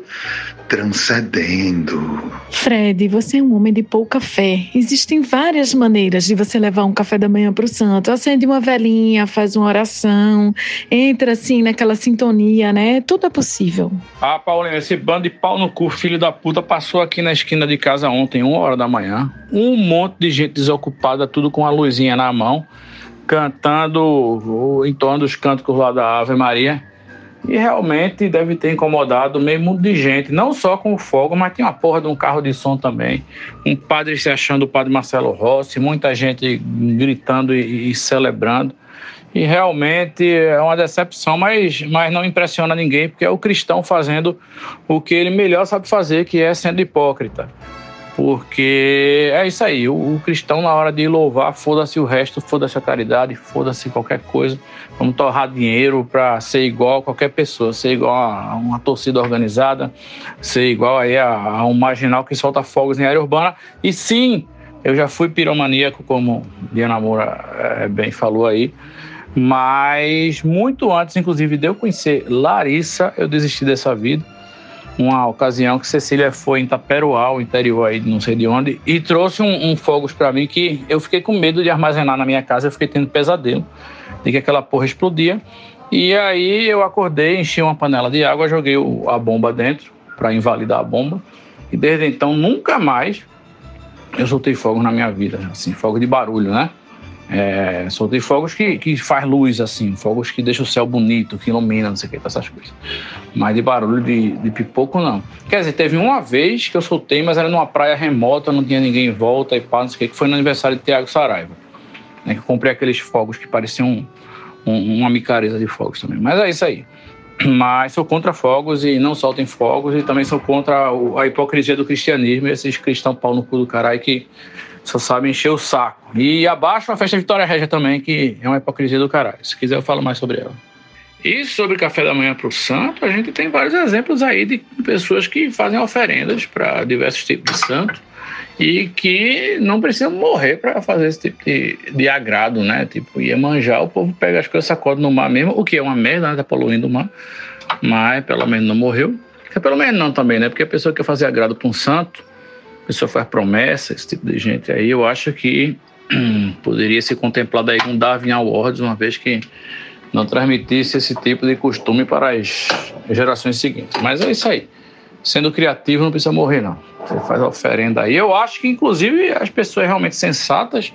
transcendendo. Fred, você é um homem de pouca fé. Existem várias maneiras de você levar um café da manhã pro santo. Acende uma velhinha, faz uma oração, entra assim naquela sintonia, né? Tudo é possível. Ah, Paulinho, esse bando de pau no cu, filho da puta, passou aqui na esquina de casa ontem, uma hora da manhã. Um monte de gente desocupada, tudo com a luzinha na mão. cantando, entoando os cânticos lá da Ave Maria. E realmente deve ter incomodado meio mundo de gente, não só com o fogo, mas tem uma porra de um carro de som também. Um padre se achando o padre Marcelo Rossi, muita gente gritando e, e celebrando. E realmente é uma decepção, mas, mas não impressiona ninguém, porque é o cristão fazendo o que ele melhor sabe fazer, que é sendo hipócrita. Porque é isso aí, o, o cristão na hora de louvar, foda-se o resto, foda-se a caridade, foda-se qualquer coisa. Vamos torrar dinheiro para ser igual a qualquer pessoa, ser igual a uma torcida organizada, ser igual aí a, a um marginal que solta fogos em área urbana. E sim, eu já fui piromaníaco, como Diana Moura é, bem falou aí. Mas muito antes, inclusive, de eu conhecer Larissa, eu desisti dessa vida uma ocasião que Cecília foi em Taperoá, o interior aí, não sei de onde, e trouxe um, um fogos para mim que eu fiquei com medo de armazenar na minha casa, eu fiquei tendo pesadelo de que aquela porra explodia. E aí eu acordei, enchi uma panela de água, joguei a bomba dentro para invalidar a bomba. E desde então nunca mais eu soltei fogo na minha vida, assim, fogo de barulho, né? É, soltei fogos que, que faz luz, assim, fogos que deixam o céu bonito, que ilumina, não sei o que, essas coisas. Mas de barulho de, de pipoco, não. Quer dizer, teve uma vez que eu soltei, mas era numa praia remota, não tinha ninguém em volta e pá, não sei o que, que foi no aniversário de Tiago Saraiva. Né, que eu comprei aqueles fogos que pareciam um, um, uma micareta de fogos também. Mas é isso aí. Mas sou contra fogos e não soltem fogos, e também sou contra a hipocrisia do cristianismo esses cristãos pau no cu do caralho que só sabe encher o saco. E abaixo a festa Vitória Régia também, que é uma hipocrisia do caralho. Se quiser, eu falo mais sobre ela. E sobre café da manhã para o santo, a gente tem vários exemplos aí de pessoas que fazem oferendas para diversos tipos de santo e que não precisam morrer para fazer esse tipo de, de agrado, né? Tipo, manjar, o povo pega as coisas, sacode no mar mesmo, o que é uma merda, né? Tá poluindo o mar, mas pelo menos não morreu. Pelo menos não também, né? Porque a pessoa que quer fazer agrado para um santo, pessoa faz promessa, esse tipo de gente aí, eu acho que poderia ser contemplado aí com Darwin Awards, uma vez que não transmitisse esse tipo de costume para as gerações seguintes. Mas é isso aí. Sendo criativo não precisa morrer, não. Você faz oferenda aí. Eu acho que, inclusive, as pessoas realmente sensatas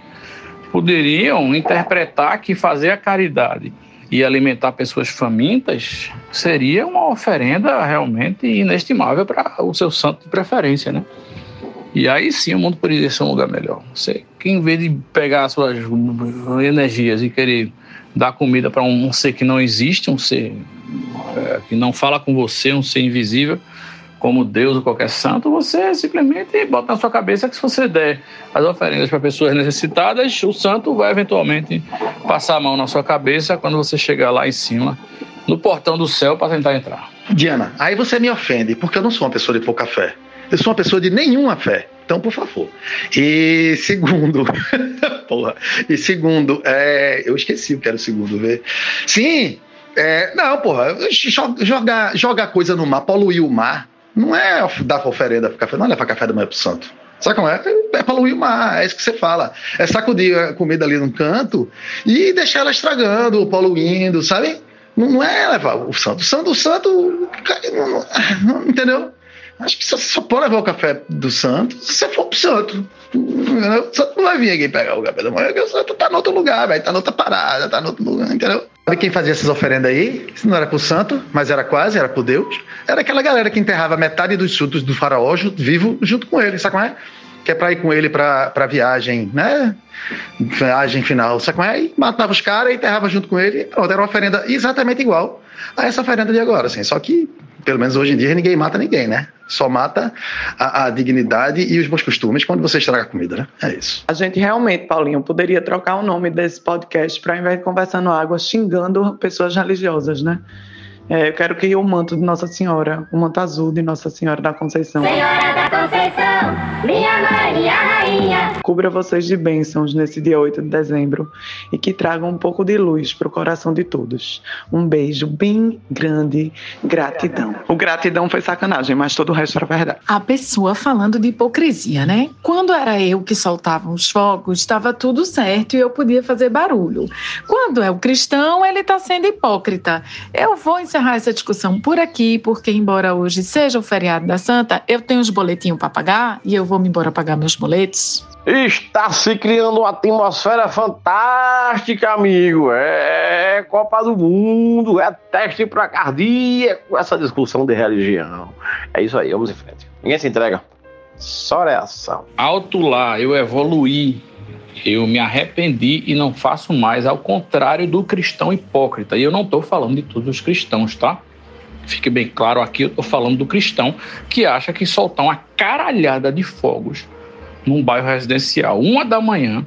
poderiam interpretar que fazer a caridade e alimentar pessoas famintas seria uma oferenda realmente inestimável para o seu santo de preferência, né? E aí sim o mundo poderia ser um lugar melhor. Você, que em vez de pegar suas energias e querer dar comida para um ser que não existe, um ser é, que não fala com você, um ser invisível, como Deus ou qualquer santo, você simplesmente bota na sua cabeça que se você der as oferendas para pessoas necessitadas, o santo vai eventualmente passar a mão na sua cabeça quando você chegar lá em cima, no portão do céu, para tentar entrar. Diana, aí você me ofende, porque eu não sou uma pessoa de pouca fé. Eu sou uma pessoa de nenhuma fé. Então, por favor. E segundo, porra. E segundo, é, eu esqueci o que era o segundo, ver. Sim, é, não, porra, jogar, coisa no mar, poluir o mar, não é dar oferenda para café, não é levar café da manhã pro santo. Sabe como é? É poluir o mar, é isso que você fala. É sacudir a comida ali num canto e deixar ela estragando, poluindo, sabe? Não, não é levar o santo. O santo, o santo, não, entendeu? Acho que só, só pode levar o café do santo se você for pro santo. O santo não vai vir aqui pegar o café da manhã, porque o santo tá em outro lugar, velho. Tá noutra parada, tá em outro lugar, entendeu? Sabe quem fazia essas oferendas aí? Se não era pro santo, mas era quase, era pro Deus. Era aquela galera que enterrava metade dos frutos do faraó vivo junto com ele, sabe como é? Que é pra ir com ele pra, pra viagem, né? Viagem final, sabe como é? E matava os caras e enterrava junto com ele. Pronto, era uma oferenda exatamente igual a essa oferenda de agora, assim. Só que pelo menos hoje em dia, ninguém mata ninguém, né? Só mata a, a, dignidade e os bons costumes quando você estraga a comida, né? É isso. A gente realmente, Paulinho, poderia trocar o nome desse podcast para, ao invés de conversando água, xingando pessoas religiosas, né? É, eu quero que o manto de Nossa Senhora, o manto azul de Nossa Senhora da Conceição. Senhora da Conceição, minha mãe, minha rainha. Cubra vocês de bênçãos nesse dia 8 de dezembro e que tragam um pouco de luz para o coração de todos. Um beijo bem grande, gratidão. O gratidão foi sacanagem, mas todo o resto era verdade. A pessoa falando de hipocrisia, né? Quando era eu que soltava os fogos, estava tudo certo e eu podia fazer barulho. Quando é o cristão, ele está sendo hipócrita. Eu vou encerrar essa discussão por aqui, porque embora hoje seja o feriado da Santa, eu tenho os boletinhos para pagar e eu vou me embora pagar meus boletos. Está se criando uma atmosfera fantástica, amigo. É Copa do Mundo, é teste para cardíaco, essa discussão de religião. É isso aí, vamos em frente. Ninguém se entrega. Só reação. Alto lá, eu evoluí. Eu me arrependi e não faço mais, ao contrário do cristão hipócrita. E eu não estou falando de todos os cristãos, tá? Fique bem claro aqui, eu estou falando do cristão que acha que soltar uma caralhada de fogos num bairro residencial, uma da manhã,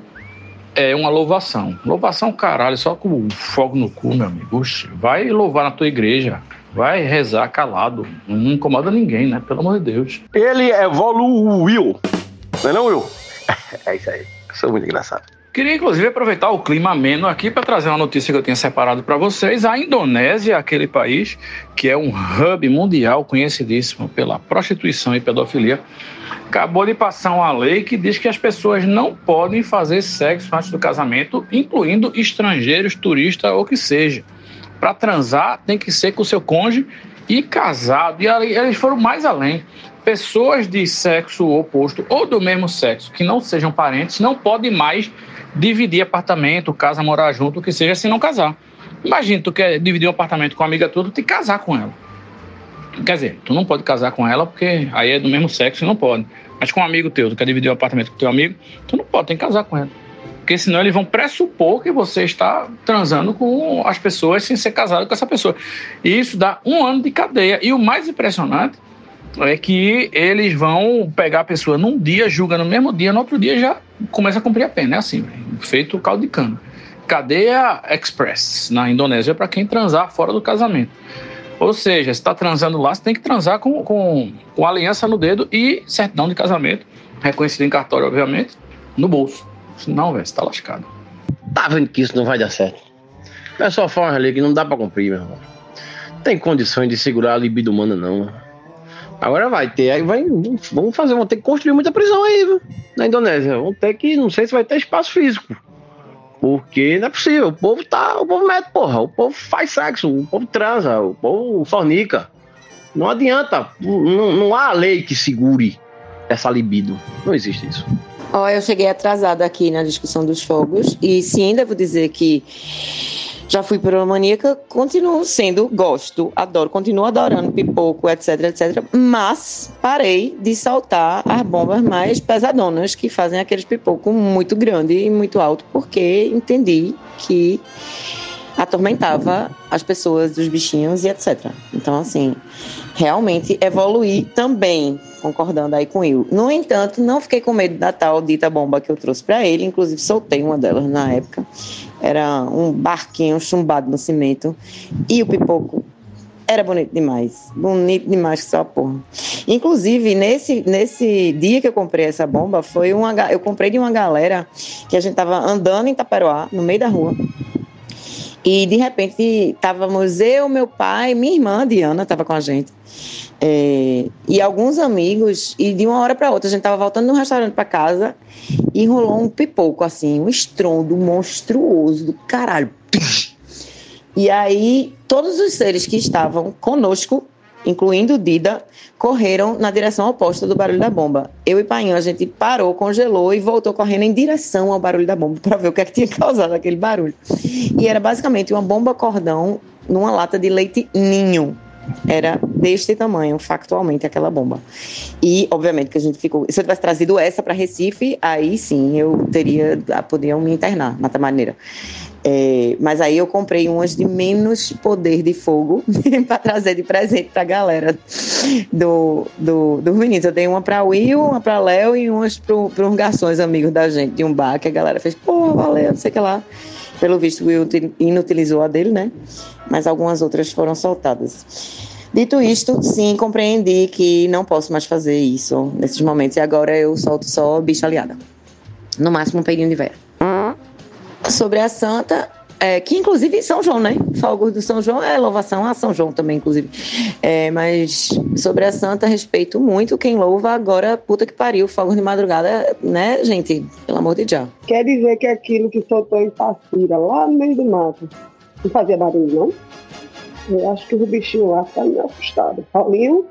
é uma louvação. Louvação, caralho, só com fogo no cu, meu amigo. Oxe, vai louvar na tua igreja. Vai rezar calado. Não incomoda ninguém, né? Pelo amor de Deus. Ele evoluiu. Não é não, Will? É isso aí. Sou muito engraçado. Queria inclusive aproveitar o clima ameno aqui para trazer uma notícia que eu tinha separado para vocês. A Indonésia, aquele país que é um hub mundial conhecidíssimo pela prostituição e pedofilia, acabou de passar uma lei que diz que as pessoas não podem fazer sexo antes do casamento, incluindo estrangeiros, turistas ou que seja. Para transar, tem que ser com seu cônjuge e casado. E eles foram mais além. Pessoas de sexo oposto ou do mesmo sexo que não sejam parentes não podem mais dividir apartamento, casa, morar junto, o que seja, se não casar. Imagina, tu quer dividir um apartamento com uma amiga tua, tu tem que casar com ela. Quer dizer, tu não pode casar com ela porque aí é do mesmo sexo e não pode. Mas com um amigo teu, tu quer dividir um apartamento com teu amigo, tu não pode, tem que casar com ela. Porque senão eles vão pressupor que você está transando com as pessoas sem ser casado com essa pessoa. E isso dá um ano de cadeia. E o mais impressionante é que eles vão pegar a pessoa num dia, julga no mesmo dia, no outro dia já começa a cumprir a pena. É assim, feito caldo de cana. Cadeia Express na Indonésia para quem transar fora do casamento. Ou seja, se está transando lá, você tem que transar com, com, com aliança no dedo e certidão de casamento, reconhecido em cartório, obviamente, no bolso. Senão, velho, você tá lascado. Tá vendo que isso não vai dar certo? É só forma ali que não dá para cumprir, meu irmão. Tem condições de segurar a libido humana, não. Agora vai ter, aí vai, vamos fazer, vamos ter que construir muita prisão aí, viu? Na Indonésia. Vamos ter que, não sei se vai ter espaço físico. Porque não é possível. O povo tá. O povo mete, porra. O povo faz sexo, o povo transa, o povo fornica. Não adianta. Não, não há lei que segure essa libido. Não existe isso. Ó, eu cheguei atrasada aqui na discussão dos fogos. E sim, devo dizer que já fui piromaníaca, continuo sendo, gosto, adoro, continuo adorando pipoco, etc, etc. Mas parei de saltar as bombas mais pesadonas que fazem aqueles pipoco muito grande e muito alto, porque entendi que atormentava as pessoas, os bichinhos e etc. Então, assim, realmente evoluí também, concordando aí com ele. No entanto, não fiquei com medo da tal dita bomba que eu trouxe para ele, inclusive soltei uma delas na época. Era um barquinho chumbado no cimento e o pipoco era bonito demais. Bonito demais só porra. Inclusive, nesse, nesse dia que eu comprei essa bomba, foi uma, eu comprei de uma galera que a gente tava andando em Taperoá, no meio da rua. E de repente estávamos eu, meu pai, minha irmã Diana estava com a gente. É, e alguns amigos, e de uma hora para outra a gente estava voltando no restaurante para casa e rolou um pipoco assim, um estrondo monstruoso do caralho. E aí todos os seres que estavam conosco incluindo Dida, correram na direção oposta do barulho da bomba. Eu e Painho, a gente parou, congelou e voltou correndo em direção ao barulho da bomba para ver o que, é que tinha causado aquele barulho. E era basicamente uma bomba cordão numa lata de leite ninho. Era deste tamanho, factualmente, aquela bomba. E, obviamente, que a gente ficou. Se eu tivesse trazido essa para Recife, aí sim eu teria. Podiam me internar na maneira. É, mas aí eu comprei umas de menos poder de fogo para trazer de presente para a galera do, do, do meninos. Eu dei uma para Will, uma para Léo e umas para uns garçons amigos da gente de um bar que a galera fez, pô, valeu, não sei o que lá. Pelo visto, Will inutilizou a dele, né? Mas algumas outras foram soltadas. Dito isto, sim, compreendi que não posso mais fazer isso nesses momentos. E agora eu solto só bicha aliada. No máximo um peidinho de véia sobre a Santa, é, que inclusive São João, né? Fogos do São João é louvação a São João também, inclusive. É, mas sobre a Santa, respeito muito quem louva agora, puta que pariu, fogos de madrugada, né, gente? Pelo amor de Deus. Quer dizer que aquilo que soltou em Passira, lá no meio do mato, não fazia barulho, não? Eu acho que o bichinho lá tá meio assustado. Paulinho,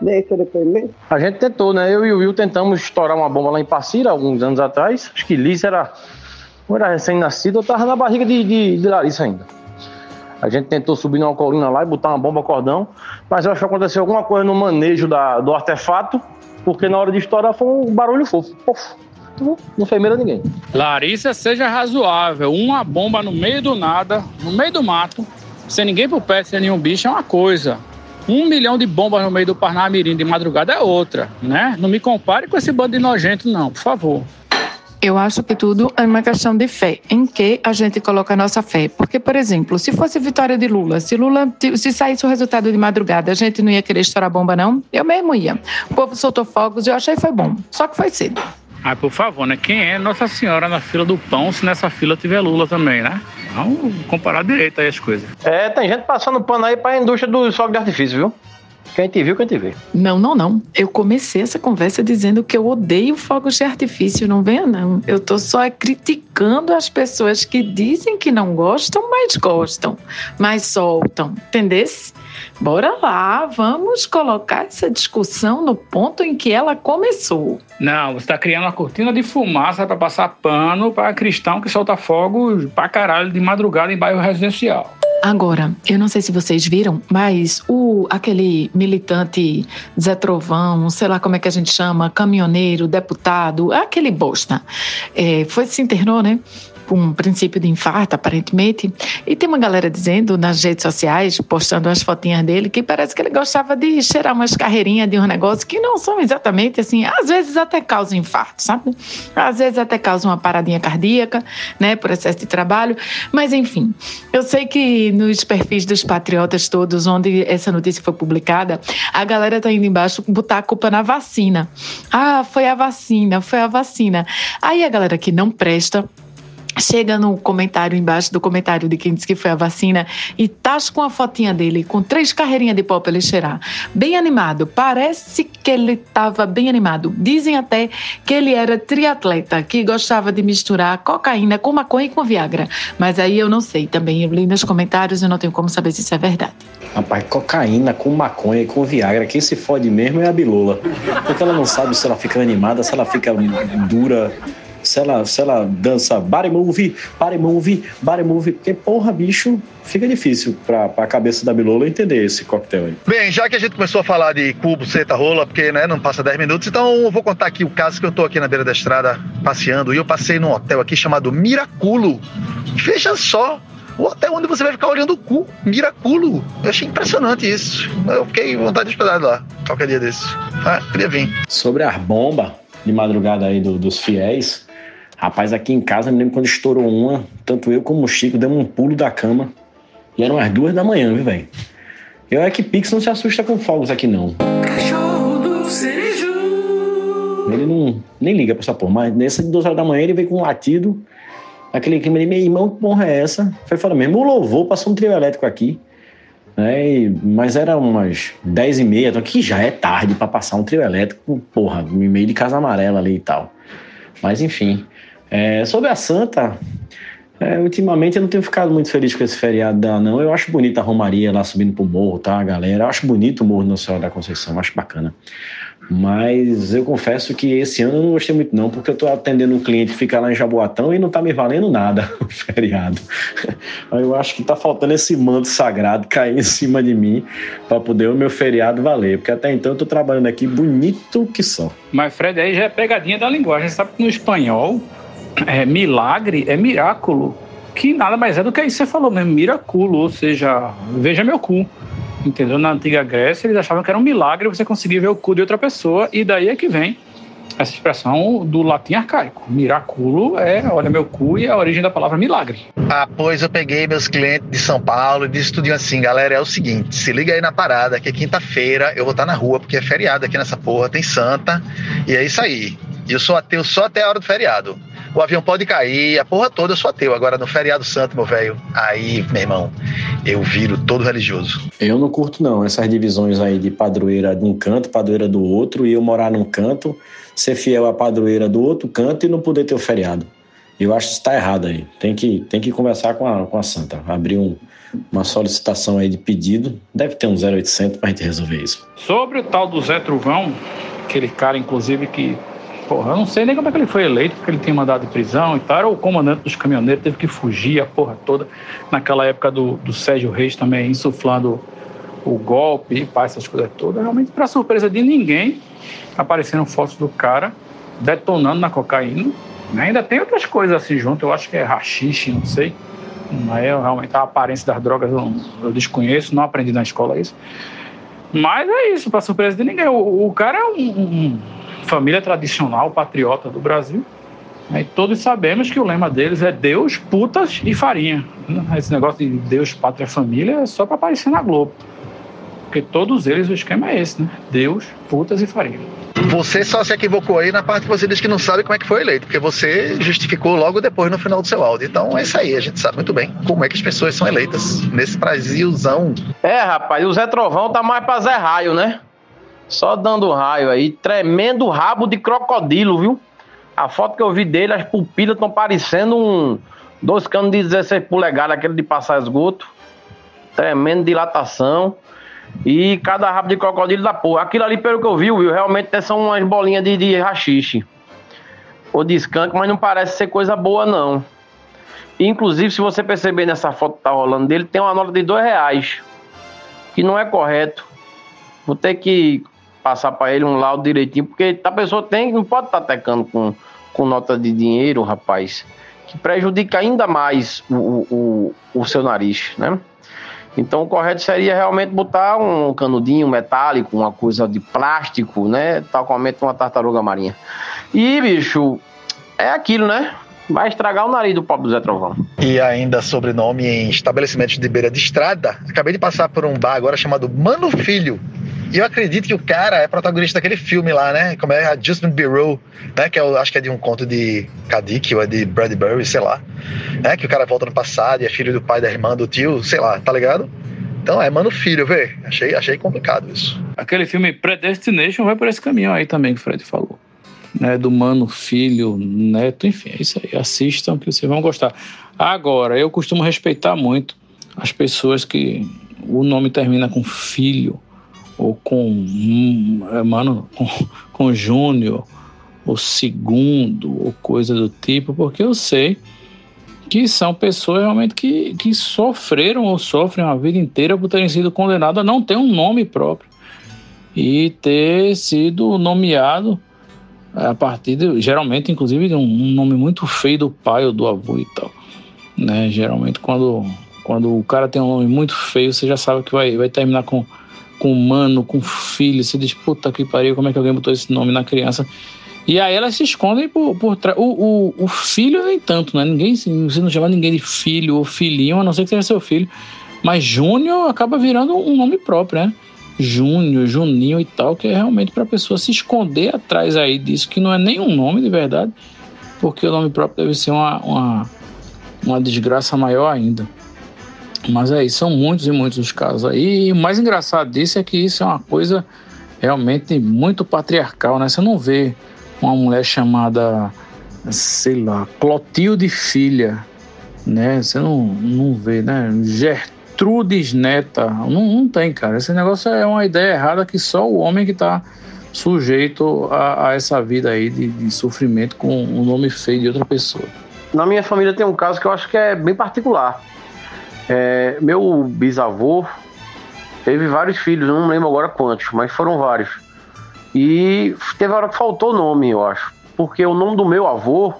dei seu depoimento. A gente tentou, né? Eu e o Will tentamos estourar uma bomba lá em Passira alguns anos atrás. Acho que Liz era, ou era recém-nascido ou tava na barriga de, de, de Larissa ainda. A gente tentou subir numa colina lá e botar uma bomba cordão, mas eu acho que aconteceu alguma coisa no manejo da, do artefato, porque na hora de estourar foi um barulho fofo. Pof. Não, fez ninguém. Larissa, seja razoável. Uma bomba no meio do nada, no meio do mato, sem ninguém por perto, sem nenhum bicho, é uma coisa. Um milhão de bombas no meio do Parnamirim de madrugada é outra, né? Não me compare com esse bando de nojento, não, por favor. Eu acho que tudo é uma questão de fé. Em que a gente coloca a nossa fé? Porque, por exemplo, se fosse vitória de Lula, se Lula, se saísse o resultado de madrugada, a gente não ia querer estourar bomba, não? Eu mesmo ia. O povo soltou fogos e eu achei que foi bom. Só que foi cedo. Ah, por favor, né? Quem é Nossa Senhora na fila do pão se nessa fila tiver Lula também, né? Vamos comparar direito aí as coisas. É, tem gente passando pano aí pra indústria do fogo de artifício, viu? Quem te viu, quem te vê. Não, não, não. Eu comecei essa conversa dizendo que eu odeio fogos de artifício, não venha não. Eu tô só criticando as pessoas que dizem que não gostam, mas gostam, mas soltam, entendesse? Bora lá, vamos colocar essa discussão no ponto em que ela começou. Não, você está criando uma cortina de fumaça para passar pano para cristão que solta fogo pra caralho de madrugada em bairro residencial. Agora, eu não sei se vocês viram, mas o aquele militante Zé Trovão, sei lá como é que a gente chama, caminhoneiro, deputado, aquele bosta, é, foi se internou, né? Com princípio de infarto, aparentemente. E tem uma galera dizendo nas redes sociais, postando as fotinhas dele, que parece que ele gostava de cheirar umas carreirinhas de um negócio que não são exatamente assim. Às vezes até causam infarto, sabe? Às vezes até causam uma paradinha cardíaca, né? Por excesso de trabalho. Mas enfim, eu sei que nos perfis dos patriotas todos, onde essa notícia foi publicada, a galera tá indo embaixo botar a culpa na vacina. Ah, foi a vacina, foi a vacina. Aí a galera que não presta chega no comentário embaixo do comentário de quem disse que foi a vacina e tasca com a fotinha dele com três carreirinhas de pó para ele cheirar. Bem animado, parece que ele estava bem animado. Dizem até que ele era triatleta, que gostava de misturar cocaína com maconha e com Viagra. Mas aí eu não sei também, eu li nos comentários e não tenho como saber se isso é verdade. Rapaz, cocaína com maconha e com Viagra, quem se fode mesmo é a Bilola. Porque ela não sabe se ela fica animada, se ela fica dura se ela, se ela dança body move, body move, body move, porque porra, bicho, fica difícil pra, pra cabeça da Bilola entender esse coquetel aí. Bem, já que a gente começou a falar de cubo, seta, rola, porque né, não passa 10 minutos, então eu vou contar aqui o caso que eu tô aqui na beira da estrada passeando e eu passei num hotel aqui chamado Miraculo. Veja só, o hotel onde você vai ficar olhando o cu. Miraculo. Eu achei impressionante isso. Eu fiquei vontade de hospedar lá, qualquer dia desse. Ah, queria vir. Sobre as bombas de madrugada aí do, dos fiéis, Rapaz, aqui em casa, me lembro quando estourou uma, tanto eu como o Chico demos um pulo da cama. E eram as duas da manhã, viu, velho? Eu é que Pix não se assusta com fogos aqui, não. Cachorro do cerejo. Ele não nem liga pra essa porra, mas nessa de duas horas da manhã ele veio com um latido. Aquele clima de meu irmão, que porra é essa? Foi fora mesmo, o louvor passou um trio elétrico aqui. Né? mas era umas 10 e meia, então aqui já é tarde para passar um trio elétrico, porra, no meio de Casa Amarela ali e tal. Mas enfim, é, sobre a Santa, é, ultimamente eu não tenho ficado muito feliz com esse feriado não. Eu acho bonita a Romaria lá subindo pro morro, tá, galera? Eu acho bonito o Morro Nossa Senhora da Conceição, acho bacana. Mas eu confesso que esse ano eu não gostei muito, não, porque eu tô atendendo um cliente que fica lá em Jaboatão e não tá me valendo nada o feriado. Eu acho que tá faltando esse manto sagrado cair em cima de mim para poder o meu feriado valer, porque até então eu tô trabalhando aqui bonito que só. Mas, Fred, aí já é pegadinha da linguagem. Você sabe que no espanhol é, milagre é miráculo, que nada mais é do que que você falou mesmo, miraculo, ou seja, veja meu cu. Entendeu? Na antiga Grécia, eles achavam que era um milagre você conseguir ver o cu de outra pessoa, e daí é que vem essa expressão do latim arcaico. Miraculo é, olha meu cu, e é a origem da palavra milagre. Ah, pois eu peguei meus clientes de São Paulo e disse tudo assim, galera, é o seguinte, se liga aí na parada, que é quinta-feira eu vou estar na rua, porque é feriado aqui nessa porra, tem santa, e é isso aí. E eu sou ateu só até a hora do feriado o avião pode cair, a porra toda eu sou ateu. Agora, no feriado santo, meu velho, aí, meu irmão, eu viro todo religioso. Eu não curto, não, essas divisões aí de padroeira de um canto, padroeira do outro, e eu morar num canto, ser fiel à padroeira do outro canto e não poder ter o feriado. Eu acho que está errado aí. Tem que, tem que conversar com a, com a Santa. Abrir um, uma solicitação aí de pedido. Deve ter um 0800 para a gente resolver isso. Sobre o tal do Zé Truvão, aquele cara, inclusive, que. Porra, eu não sei nem como é que ele foi eleito, porque ele tinha mandado de prisão e tal. Era o comandante dos caminhoneiros, teve que fugir a porra toda. Naquela época do, do Sérgio Reis também, insuflando o golpe e essas coisas todas. Realmente, para surpresa de ninguém, apareceram fotos do cara detonando na cocaína. Ainda tem outras coisas assim junto, eu acho que é rachixe, não sei. Mas eu, realmente a aparência das drogas eu, eu, desconheço, não aprendi na escola isso. Mas é isso, para surpresa de ninguém. O, o cara é um, um, família tradicional, patriota do Brasil. E todos sabemos que o lema deles é Deus, putas e farinha. Esse negócio de Deus, pátria, família é só para aparecer na Globo. Porque todos eles, o esquema é esse, né? Deus, putas e farinha. Você só se equivocou aí na parte que você disse que não sabe como é que foi eleito, porque você justificou logo depois no final do seu áudio. Então é isso aí, a gente sabe muito bem como é que as pessoas são eleitas nesse Brasilzão. É, rapaz, o Zé Trovão tá mais pra Zé Raio, né? Só dando raio aí, tremendo rabo de crocodilo, viu? A foto que eu vi dele, as pupilas estão parecendo um dois canos de 16 polegadas, aquele de passar esgoto. Tremendo dilatação. E cada rabo de crocodilo da porra. Aquilo ali, pelo que eu vi, viu, realmente são umas bolinhas de, de rachixe. Ou de skunk, mas não parece ser coisa boa, não. Inclusive, se você perceber nessa foto que tá rolando dele, tem uma nota de dois reais. Que não é correto. Vou ter que passar para ele um laudo direitinho, porque a pessoa tem, não pode estar tá tecando com, com nota de dinheiro, rapaz. Que prejudica ainda mais o, o, o seu nariz, né? Então o correto seria realmente botar um canudinho metálico, uma coisa de plástico, né? Tal como uma tartaruga marinha. E, bicho, é aquilo, né? Vai estragar o nariz do pobre do Zé Trovão. E ainda sobrenome em estabelecimentos de beira de estrada. Acabei de passar por um bar agora chamado Mano Filho. E eu acredito que o cara é protagonista daquele filme lá, né? Como é Adjustment Bureau, né? Que eu acho que é de um conto de Kadik ou é de Bradbury, sei lá. Né? Que o cara volta no passado e é filho do pai, da irmã, do tio, sei lá, tá ligado? Então é mano filho, vê. Achei, achei complicado isso. Aquele filme Predestination vai por esse caminho aí também que o Fred falou. Né, do mano, filho, neto, enfim, é isso aí. Assistam que vocês vão gostar. Agora, eu costumo respeitar muito as pessoas que o nome termina com filho ou com, é, mano, com, com Júnior, ou segundo, ou coisa do tipo, porque eu sei que são pessoas realmente que, que sofreram ou sofrem a vida inteira por terem sido condenados a não ter um nome próprio e ter sido nomeado a partir de, geralmente, inclusive, de um, um nome muito feio do pai ou do avô e tal. Né? Geralmente, quando, quando o cara tem um nome muito feio, você já sabe que vai, vai terminar com com mano, com filho, você diz, puta que pariu, como é que alguém botou esse nome na criança? E aí elas se escondem por, por trás. O, o, o, filho nem tanto, né? Ninguém, você não chama ninguém de filho ou filhinho, a não ser que seja seu filho. Mas Júnior acaba virando um nome próprio, né? Júnior, Juninho e tal, que é realmente para a pessoa se esconder atrás aí disso, que não é nenhum nome de verdade, porque o nome próprio deve ser uma, uma, uma desgraça maior ainda. Mas aí, são muitos e muitos os casos aí. E o mais engraçado disso é que isso é uma coisa realmente muito patriarcal, né? Você não vê uma mulher chamada, sei lá, Clotilde Filha, né? Você não, não vê, né? Gertrudes Neta. Não, não tem, cara. Esse negócio é uma ideia errada que só o homem que está sujeito a, a, essa vida aí de, de sofrimento com o um nome feio de outra pessoa. Na minha família tem um caso que eu acho que é bem particular é, meu bisavô teve vários filhos, não lembro agora quantos, mas foram vários. E teve hora que faltou nome, eu acho. Porque o nome do meu avô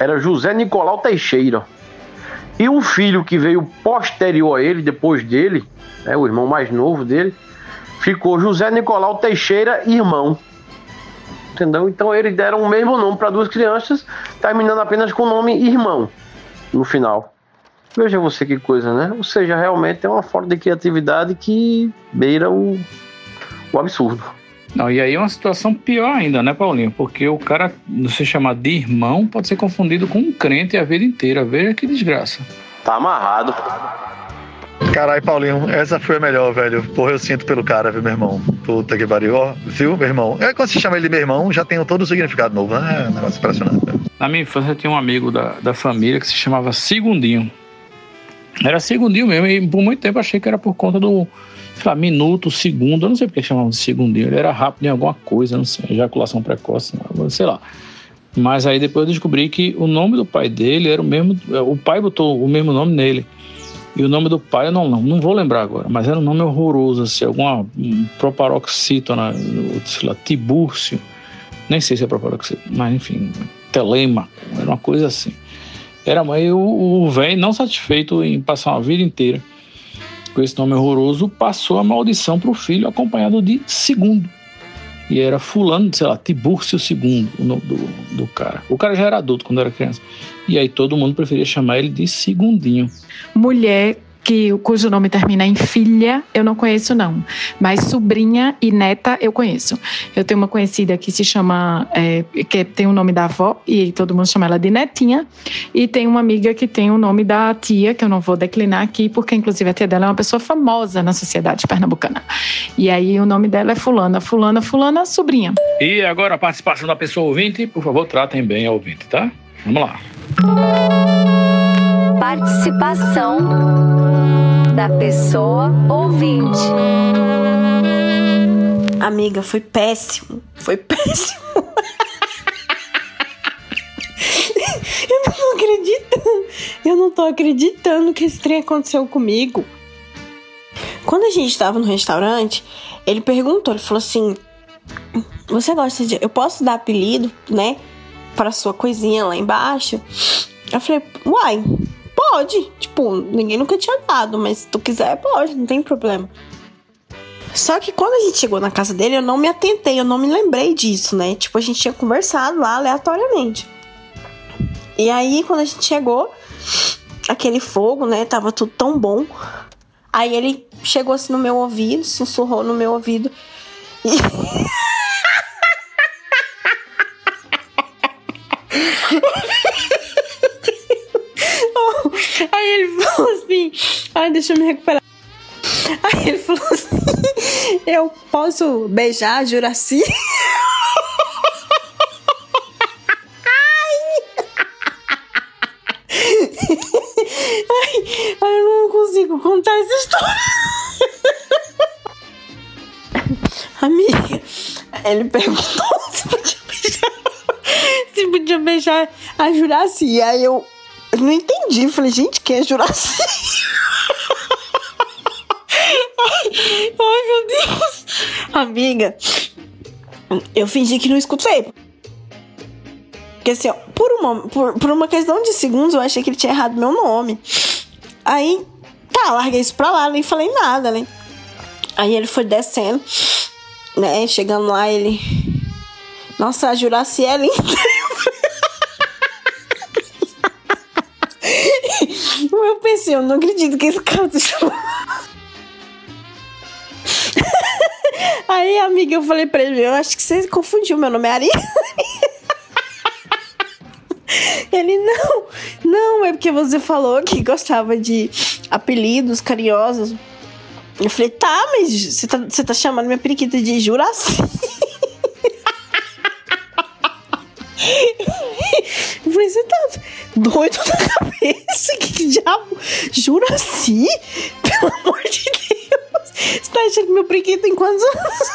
era José Nicolau Teixeira. E um filho que veio posterior a ele, depois dele, né, o irmão mais novo dele, ficou José Nicolau Teixeira, irmão. Entendeu? Então eles deram o mesmo nome para duas crianças, terminando apenas com o nome irmão no final. Veja você que coisa, né? Ou seja, realmente é uma forma de criatividade que beira o, o absurdo. Não, e aí é uma situação pior ainda, né, Paulinho? Porque o cara, se chamar de irmão, pode ser confundido com um crente a vida inteira. Veja que desgraça. Tá amarrado. Caralho, Paulinho, essa foi a melhor, velho. Porra, eu sinto pelo cara, viu, meu irmão? Puta que pariu. Ó, viu, meu irmão? É quando você chama ele de meu irmão, já tem todo o significado novo, né? É um negócio impressionante. Na minha infância eu tinha um amigo da, da família que se chamava Segundinho. Era Segundinho mesmo, e por muito tempo achei que era por conta do, sei lá, minuto, segundo, eu não sei porque chamavam de Segundinho. Ele era rápido em alguma coisa, não sei, ejaculação precoce, sei lá. Mas aí depois eu descobri que o nome do pai dele era o mesmo. O pai botou o mesmo nome nele. E o nome do pai eu não, não, não vou lembrar agora, mas era um nome horroroso, assim, alguma um proparoxítona, sei lá, Tibúrcio. Nem sei se é proparoxítona, mas enfim, Telêmaco, era uma coisa assim. Era, o o velho, não satisfeito em passar uma vida inteira com esse nome horroroso, passou a maldição para o filho, acompanhado de segundo. E era fulano, sei lá, Tibúrcio II, o nome do, do cara. O cara já era adulto quando era criança. E aí todo mundo preferia chamar ele de Segundinho. Mulher que, cujo nome termina em filha, eu não conheço, não. Mas sobrinha e neta eu conheço. Eu tenho uma conhecida que se chama, é, que tem o nome da avó, e todo mundo chama ela de netinha. E tem uma amiga que tem o nome da tia, que eu não vou declinar aqui, porque inclusive a tia dela é uma pessoa famosa na sociedade pernambucana. E aí o nome dela é Fulana, Fulana, Fulana, sobrinha. E agora a participação da pessoa ouvinte, por favor, tratem bem a ouvinte, tá? Vamos lá. Participação da pessoa ouvinte. Amiga, foi péssimo. Foi péssimo. Eu não tô acreditando. Eu não tô acreditando que esse trem aconteceu comigo. Quando a gente tava no restaurante, ele perguntou, ele falou assim: Você gosta de. Eu posso dar apelido, né? Pra sua coisinha lá embaixo? Eu falei, uai, pode. Tipo, ninguém nunca tinha dado, mas se tu quiser, pode, não tem problema. Só que quando a gente chegou na casa dele, eu não me atentei, eu não me lembrei disso, né? Tipo, a gente tinha conversado lá aleatoriamente. E aí, quando a gente chegou, aquele fogo, né? Tava tudo tão bom. Aí ele chegou assim no meu ouvido, sussurrou no meu ouvido. E... Aí ele falou assim: Ai, deixa eu me recuperar. Aí ele falou assim: Eu posso beijar a Juraci? Ai, ai, eu não consigo contar essa história. Amiga, ele perguntou se podia beijar, se podia beijar a Juraci. Aí eu eu não entendi. Falei, gente, quem é Juraci? ai, meu Deus. Amiga, eu fingi que não escutei. Porque assim, ó, por uma, por, por uma questão de segundos, eu achei que ele tinha errado meu nome. Aí, tá, larguei isso pra lá, nem falei nada, né? Aí ele foi descendo, né? Chegando lá, ele. Nossa, a Juraci é linda. Eu pensei, eu não acredito que esse cara tá chamando. Aí, amiga, eu falei pra ele, eu acho que você confundiu, meu nome é Ari. Ele, não, não, é porque você falou que gostava de apelidos carinhosos. Eu falei, tá, mas você tá, você tá chamando minha periquita de Juraci. Eu falei, você tá doido da cabeça? Que diabo? Juraci? Pelo amor de Deus! Você tá achando meu periquito tem quantos anos?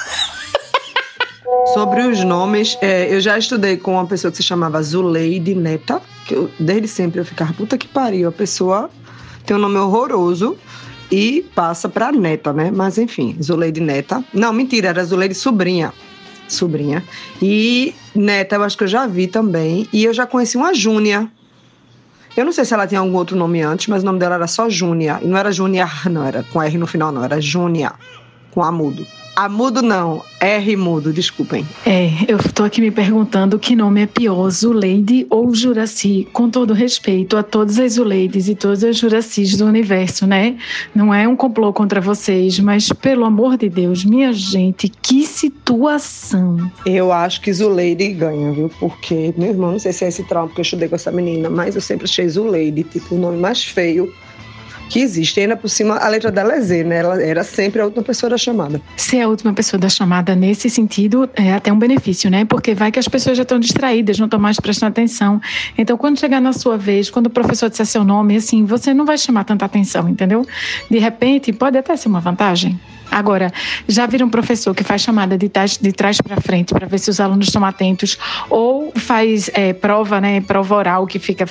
Sobre os nomes, é, eu já estudei com uma pessoa que se chamava Zuleide Neta, que eu, desde sempre eu ficava, puta que pariu, a pessoa tem um nome horroroso e passa pra neta, né? Mas enfim, Zuleide Neta. Não, mentira, era Zuleide Sobrinha. Sobrinha. E neta, eu acho que eu já vi também. E eu já conheci uma Júnia. Eu não sei se ela tinha algum outro nome antes, mas o nome dela era só Júnia. E não era Júnia, não, era com R no final, não, era Júnia, com A mudo. A mudo não, R mudo, desculpem. É, eu tô aqui me perguntando que nome é pior, Zuleide ou Juraci, com todo respeito a todas as Zuleides e todas as Juracis do universo, né? Não é um complô contra vocês, mas pelo amor de Deus, minha gente, que situação. Eu acho que Zuleide ganha, viu? Porque, meu irmão, não sei se é esse trauma que eu estudei com essa menina, mas eu sempre achei Zuleide, tipo, o nome mais feio que existe. E ainda por cima, a letra dela é Z, né? Ela era sempre a última pessoa da chamada. Ser a última pessoa da chamada nesse sentido é até um benefício, né? Porque vai que as pessoas já estão distraídas, não estão mais prestando atenção. Então, quando chegar na sua vez, quando o professor disser seu nome, assim, você não vai chamar tanta atenção, entendeu? De repente, pode até ser uma vantagem. Agora, já viram um professor que faz chamada de trás, de trás para frente para ver se os alunos estão atentos, ou faz é, prova, né, prova oral que fica,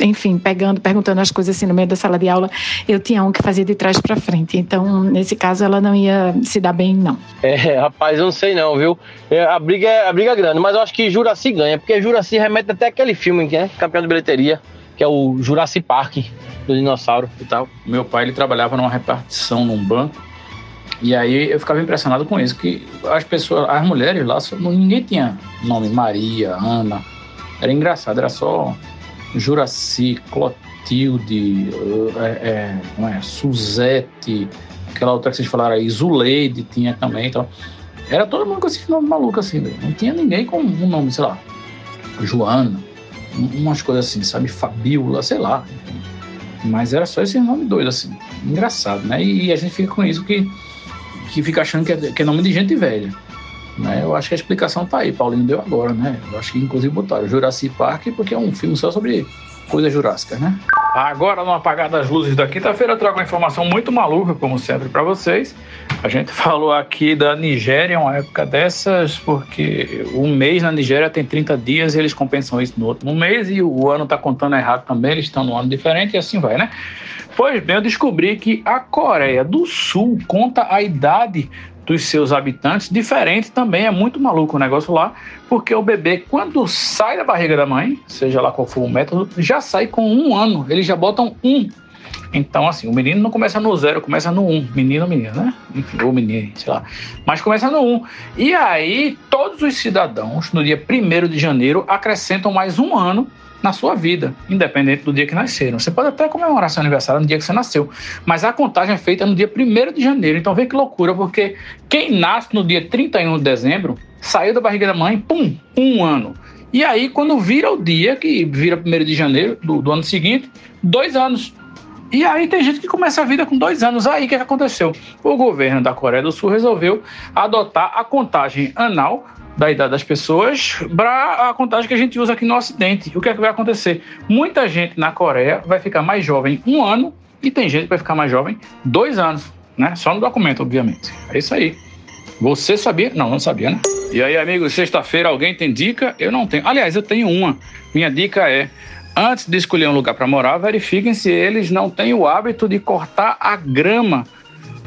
enfim, pegando, perguntando as coisas assim no meio da sala de aula. Eu tinha um que fazia de trás para frente, então nesse caso ela não ia se dar bem, não. É, rapaz, eu não sei não, viu? É, a briga é a briga é grande, mas eu acho que Juraci ganha, porque Juraci remete até aquele filme, né, campeão de bilheteria, que é o Jurassic Park do dinossauro e tal. Meu pai ele trabalhava numa repartição num banco e aí eu ficava impressionado com isso, que as pessoas, as mulheres lá, ninguém tinha nome Maria, Ana. Era engraçado, era só Juraci, Clotilde, é, é, não é, Suzete, aquela outra que vocês falaram aí, Zuleide tinha também. Então, era todo mundo com esse nome maluco assim, não tinha ninguém com um nome, sei lá, Joana, umas coisas assim, sabe, Fabiola, sei lá. Mas era só esse nome doido, assim. Engraçado, né? E a gente fica com isso que que fica achando que é, que é nome de gente velha. Né? Eu acho que a explicação tá aí, Paulinho deu agora, né? Eu acho que inclusive botaram Jurassic Park porque é um filme só sobre coisas jurássicas, né? Agora, no apagar das luzes da quinta-feira, trago uma informação muito maluca, como sempre, para vocês. A gente falou aqui da Nigéria, uma época dessas, porque um mês na Nigéria tem 30 dias e eles compensam isso no outro mês e o ano tá contando errado também, eles estão num ano diferente e assim vai, né? Pois bem, eu descobri que a Coreia do Sul conta a idade dos seus habitantes diferente também. É muito maluco o negócio lá, porque o bebê, quando sai da barriga da mãe, seja lá qual for o método, já sai com um ano. Eles já botam um. Então, assim, o menino não começa no zero, começa no um. Menino menina, né? Enfim, ou menino, sei lá. Mas começa no um. E aí, todos os cidadãos, no dia 1 de janeiro, acrescentam mais um ano na sua vida, independente do dia que nasceram. Você pode até comemorar seu aniversário no dia que você nasceu, mas a contagem é feita no dia 1 de janeiro. Então vê que loucura, porque quem nasce no dia 31 de dezembro saiu da barriga da mãe, pum, um ano. E aí, quando vira o dia, que vira 1 de janeiro do, do ano seguinte, dois anos. E aí tem gente que começa a vida com dois anos. Aí o que, que aconteceu? O governo da Coreia do Sul resolveu adotar a contagem anal da idade das pessoas para a contagem que a gente usa aqui no Ocidente. O que é que vai acontecer? Muita gente na Coreia vai ficar mais jovem um ano e tem gente que vai ficar mais jovem dois anos, né? Só no documento, obviamente. É isso aí. Você sabia? Não, não sabia, né? E aí, amigos, sexta-feira alguém tem dica? Eu não tenho. Aliás, eu tenho uma. Minha dica é: antes de escolher um lugar para morar, verifiquem se eles não têm o hábito de cortar a grama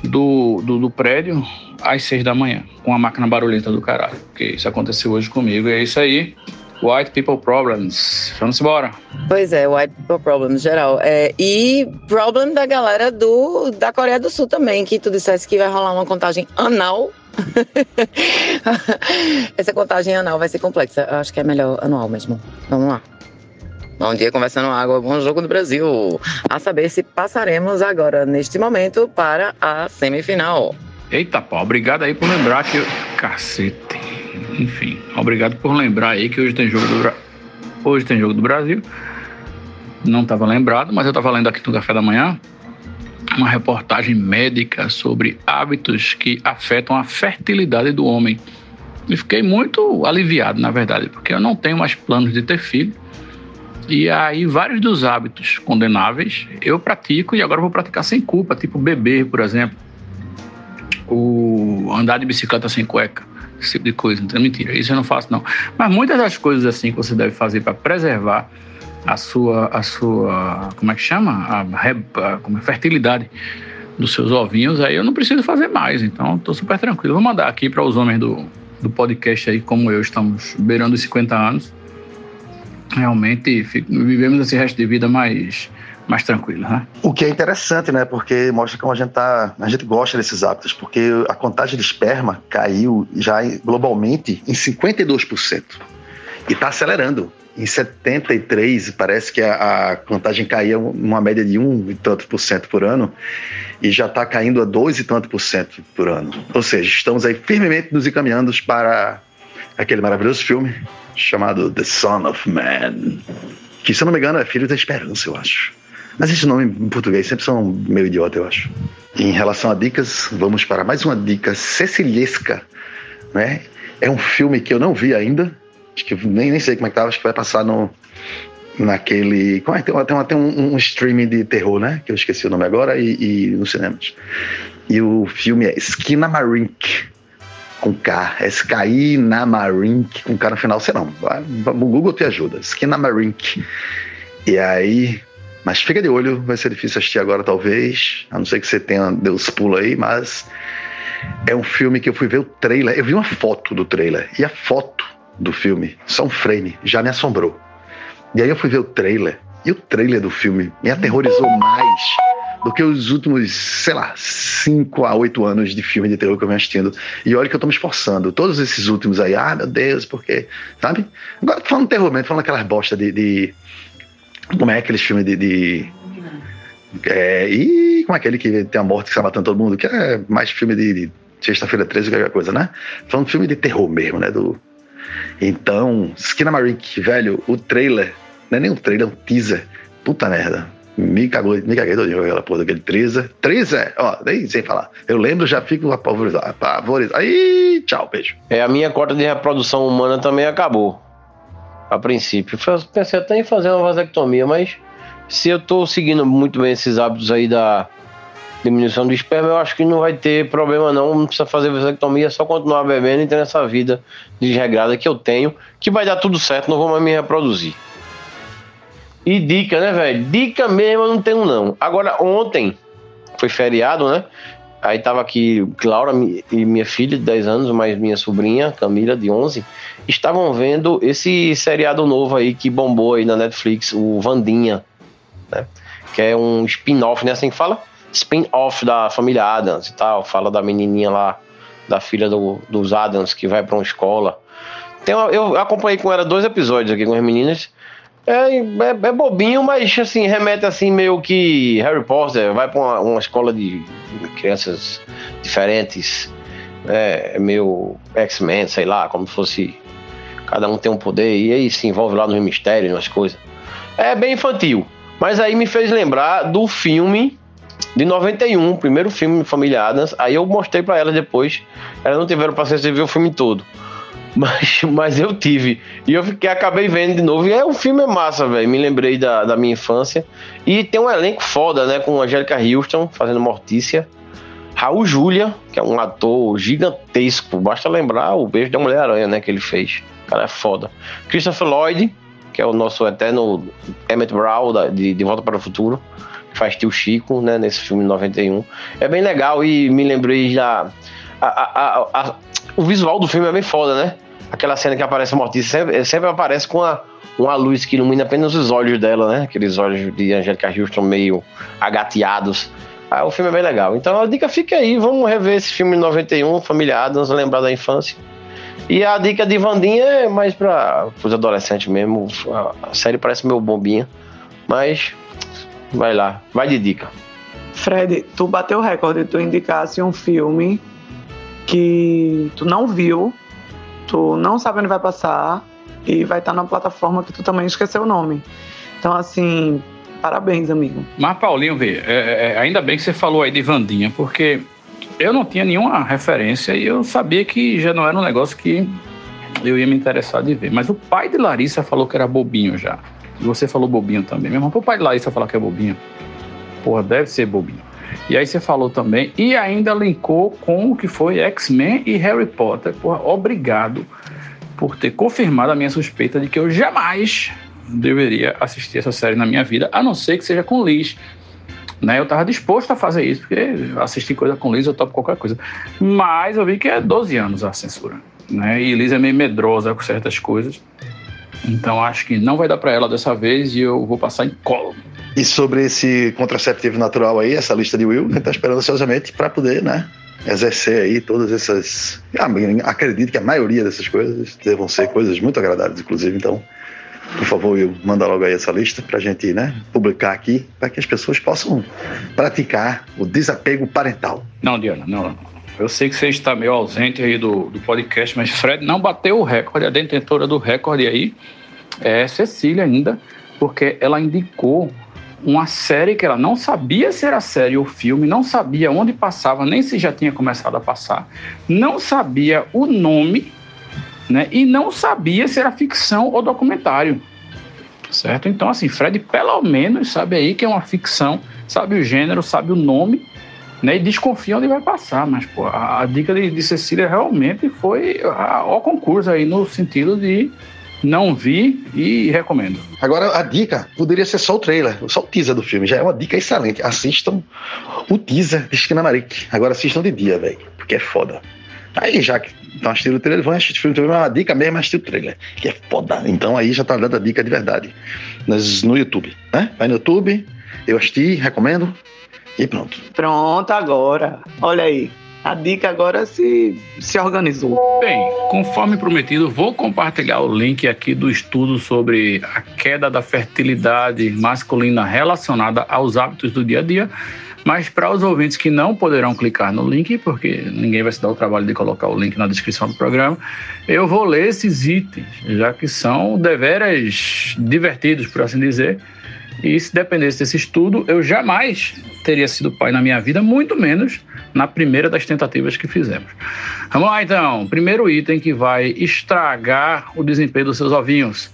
do, do, do prédio às seis da manhã, com a máquina barulhenta do caralho. Porque isso aconteceu hoje comigo. E é isso aí. White People Problems. Vamos embora. Pois é, White People Problems, geral. É, e problem da galera do, da Coreia do Sul também, que tu dissesse que vai rolar uma contagem anal. Essa contagem anal vai ser complexa. Eu acho que é melhor anual mesmo. Vamos lá. Bom dia, conversando água, bom jogo do Brasil. A saber se passaremos agora, neste momento, para a semifinal. Eita, pau, obrigado aí por lembrar que. Cacete. Enfim, obrigado por lembrar aí que hoje tem jogo do, Bra... hoje tem jogo do Brasil. Não estava lembrado, mas eu estava lendo aqui no café da manhã uma reportagem médica sobre hábitos que afetam a fertilidade do homem. E fiquei muito aliviado, na verdade, porque eu não tenho mais planos de ter filho. E aí, vários dos hábitos condenáveis eu pratico e agora vou praticar sem culpa, tipo beber, por exemplo o andar de bicicleta sem cueca, esse tipo de coisa. É mentira, isso eu não faço não. Mas muitas das coisas assim que você deve fazer para preservar a sua, a sua, como é que chama, a, a, como é, fertilidade dos seus ovinhos, aí eu não preciso fazer mais. Então, estou super tranquilo. Vou mandar aqui para os homens do, do podcast aí, como eu, estamos beirando os 50 anos. Realmente vivemos esse resto de vida mais mais tranquilo, né? O que é interessante, né? Porque mostra como a gente tá, a gente gosta desses hábitos, porque a contagem de esperma caiu já globalmente em 52% e está acelerando. Em 73, parece que a, a contagem caía uma média de um e tanto por cento por ano e já está caindo a dois e tanto por cento por ano. Ou seja, estamos aí firmemente nos encaminhando para aquele maravilhoso filme chamado The Son of Man, que se eu não me engano é Filho da Esperança, eu acho. Mas esses nomes em português sempre são meio idiota, eu acho. Em relação a dicas, vamos para mais uma dica cecilhesca, né? É um filme que eu não vi ainda, acho que nem, nem sei como é que tá, acho que vai passar no naquele. Como é? Tem, tem, tem um, um streaming de terror, né? Que eu esqueci o nome agora, e, e nos cinemas. E o filme é Skinamarink, com K. Skinamarink, com K no final, sei não. O Google te ajuda. Skinamarink. E aí. Mas fica de olho, vai ser difícil assistir agora, talvez. A não ser que você tenha deu os pulos aí, mas. É um filme que eu fui ver o trailer. Eu vi uma foto do trailer. E a foto do filme, só um frame, já me assombrou. E aí eu fui ver o trailer. E o trailer do filme me aterrorizou mais do que os últimos, sei lá, 5 a 8 anos de filme de terror que eu venho assistindo. E olha que eu tô me esforçando. Todos esses últimos aí, ah, meu Deus, porque. Sabe? Agora falando terror mesmo, falando aquelas bosta de. de- como é aqueles filmes de. de é, e como é aquele que tem a morte que está matando todo mundo? Que é mais filme de, de sexta-feira 13 que qualquer coisa, né? Falando filme de terror mesmo, né? Do, então, Skinamarink, velho, o trailer, não é nem um trailer, é um teaser. Puta merda. Me cagou, me caguei todinho com aquela porra daquele teaser. Teaser, ó, nem sem falar. Eu lembro, já fico apavorizado. apavorizado. Aí, tchau, beijo. É, a minha cota de reprodução humana também acabou. A princípio. Eu Pensei até em fazer uma vasectomia, mas se eu tô seguindo muito bem esses hábitos aí da diminuição do esperma, eu acho que não vai ter problema não. Não precisa fazer vasectomia, é só continuar bebendo e ter essa vida desregrada que eu tenho, que vai dar tudo certo, não vou mais me reproduzir. E dica, né, velho? Dica mesmo eu não tenho, não. Agora, ontem foi feriado, né? Aí tava aqui Laura e minha filha de 10 anos, mais minha sobrinha, Camila, de 11, estavam vendo esse seriado novo aí que bombou aí na Netflix, o Vandinha, né? Que é um spin-off, né? Assim que fala? Spin-off da família Adams e tal. Fala da menininha lá, da filha do- dos Adams, que vai pra uma escola. Tem uma- eu acompanhei com ela dois episódios aqui com as meninas. É, é, é bobinho, mas assim, remete assim meio que Harry Potter, vai pra uma, uma escola de crianças diferentes. É, é meio X-Men, sei lá, como se fosse. Cada um tem um poder, e aí se envolve lá nos mistérios, nas coisas. É bem infantil. Mas aí me fez lembrar do filme de 91, o primeiro filme Família Adams. Aí eu mostrei pra elas depois. Elas não tiveram paciência de ver o filme todo. Mas, mas eu tive. E eu fiquei, acabei vendo de novo. E é, o filme é massa, velho. Me lembrei da, da minha infância. E tem um elenco foda, né? Com Angélica Houston fazendo Mortícia. Raul Júlia, que é um ator gigantesco. Basta lembrar o beijo da Mulher-Aranha, né? Que ele fez. O cara é foda. Christopher Lloyd, que é o nosso eterno Emmett Brown da- de, de Volta para o Futuro. que Faz tio Chico, né? Nesse filme de 91. É bem legal e me lembrei da. a- a- a- o visual do filme é bem foda, né? Aquela cena que aparece Mortícia sempre, sempre aparece com a, uma luz que ilumina apenas os olhos dela, né? Aqueles olhos de Angélica Houston meio agateados. Ah, o filme é bem legal. Então a dica fica aí, vamos rever esse filme de 91, Família Adams, lembrar da infância. E a dica de Vandinha é mais para os adolescentes mesmo. A, série parece meio bombinha, mas vai lá, vai de dica. Fred, tu bateu o recorde, tu indicasse um filme que tu não viu, tu não sabe onde vai passar e vai estar na plataforma que tu também esqueceu o nome. Então, assim, parabéns, amigo. Mas, Paulinho, vê, é, é, ainda bem que você falou aí de Vandinha, porque eu não tinha nenhuma referência e eu sabia que já não era um negócio que eu ia me interessar de ver. Mas o pai de Larissa falou que era bobinho já. E você falou bobinho também. Mesmo o pai de Larissa falar que é bobinho. Porra, deve ser bobinho. E aí você falou também, e ainda linkou com o que foi X-Men e Harry Potter. Porra, obrigado por ter confirmado a minha suspeita de que eu jamais deveria assistir essa série na minha vida, a não ser que seja com Liz. Né, eu tava disposto a fazer isso, porque assistir coisa com Liz eu topo qualquer coisa. Mas eu vi que é 12 anos a censura. Né, e Liz é meio medrosa com certas coisas. Então acho que não vai dar pra ela dessa vez e eu vou passar em colo. E sobre esse contraceptivo natural aí, essa lista de Will, a gente tá esperando ansiosamente para poder, né, exercer aí todas essas. Ah, acredito que a maioria dessas coisas devam ser coisas muito agradáveis, inclusive. Então, por favor, Will, manda logo aí essa lista pra gente, né, publicar aqui, para que as pessoas possam praticar o desapego parental. Não, Diana, não, não. Eu sei que você está meio ausente aí do, do podcast, mas Fred não bateu o recorde. A detentora do recorde aí é Cecília ainda, porque ela indicou uma série que ela não sabia se era série ou filme, não sabia onde passava, nem se já tinha começado a passar, não sabia o nome, né? E não sabia se era ficção ou documentário. Certo? Então, assim, Fred pelo menos sabe aí que é uma ficção, sabe o gênero, sabe o nome, né? E desconfia onde vai passar. Mas, pô, a, a dica de, de Cecília realmente foi ao concurso aí, no sentido de não vi e recomendo. Agora, a dica poderia ser só o trailer, só o teaser do filme. Já é uma dica excelente. Assistam o teaser de Skinamarik. Agora assistam de dia, velho, porque é foda. Aí, já que estão assistindo o trailer, vão assistir o filme também, mas a dica mesmo é assistir o trailer, que é foda. Então aí já tá dando a dica de verdade. Nas, no YouTube, né? Vai no YouTube, eu assisti, recomendo, e pronto. Pronto, agora. Olha aí. A dica agora se, se organizou. Bem, conforme prometido, vou compartilhar o link aqui do estudo sobre a queda da fertilidade masculina relacionada aos hábitos do dia a dia. Mas para os ouvintes que não poderão clicar no link, porque ninguém vai se dar o trabalho de colocar o link na descrição do programa, eu vou ler esses itens, já que são deveras divertidos, por assim dizer. E se dependesse desse estudo, eu jamais teria sido pai na minha vida, muito menos na primeira das tentativas que fizemos. Vamos lá então. Primeiro item que vai estragar o desempenho dos seus ovinhos: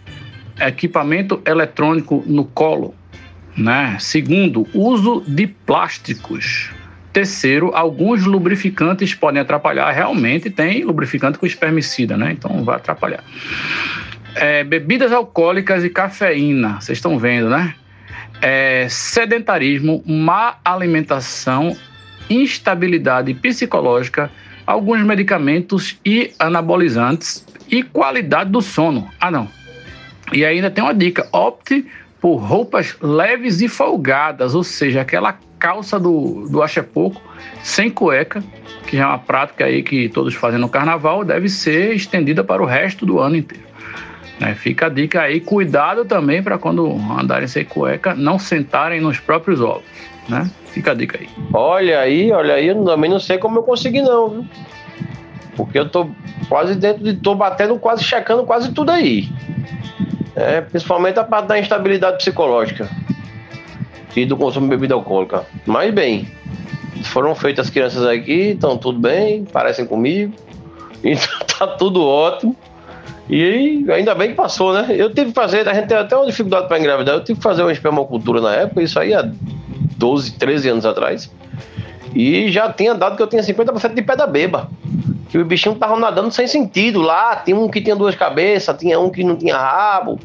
equipamento eletrônico no colo. Né? Segundo, uso de plásticos. Terceiro, alguns lubrificantes podem atrapalhar. Realmente tem lubrificante com espermicida, né? Então vai atrapalhar. É, bebidas alcoólicas e cafeína, vocês estão vendo, né? É, sedentarismo, má alimentação, instabilidade psicológica, alguns medicamentos e anabolizantes e qualidade do sono. Ah, não. E ainda tem uma dica: opte por roupas leves e folgadas, ou seja, aquela calça do, do acha pouco, sem cueca, que já é uma prática aí que todos fazem no carnaval, deve ser estendida para o resto do ano inteiro. Né? Fica a dica aí, cuidado também para quando andarem sem cueca, não sentarem nos próprios ovos, né? Fica a dica aí. Olha aí, olha aí, eu também não sei como eu consegui não, viu? Porque eu tô quase dentro de. tô batendo, quase checando quase tudo aí. É, principalmente a parte da instabilidade psicológica e do consumo de bebida alcoólica. Mas bem, foram feitas as crianças aqui, estão tudo bem, parecem comigo, então tá tudo ótimo. E ainda bem que passou, né? Eu tive que fazer, a gente teve até uma dificuldade para engravidar, eu tive que fazer uma espermocultura na época, isso aí há 12, 13 anos atrás. E já tinha dado que eu tinha 50% de pedra beba. Que o bichinho tava nadando sem sentido lá. Tinha um que tinha duas cabeças, tinha um que não tinha rabo.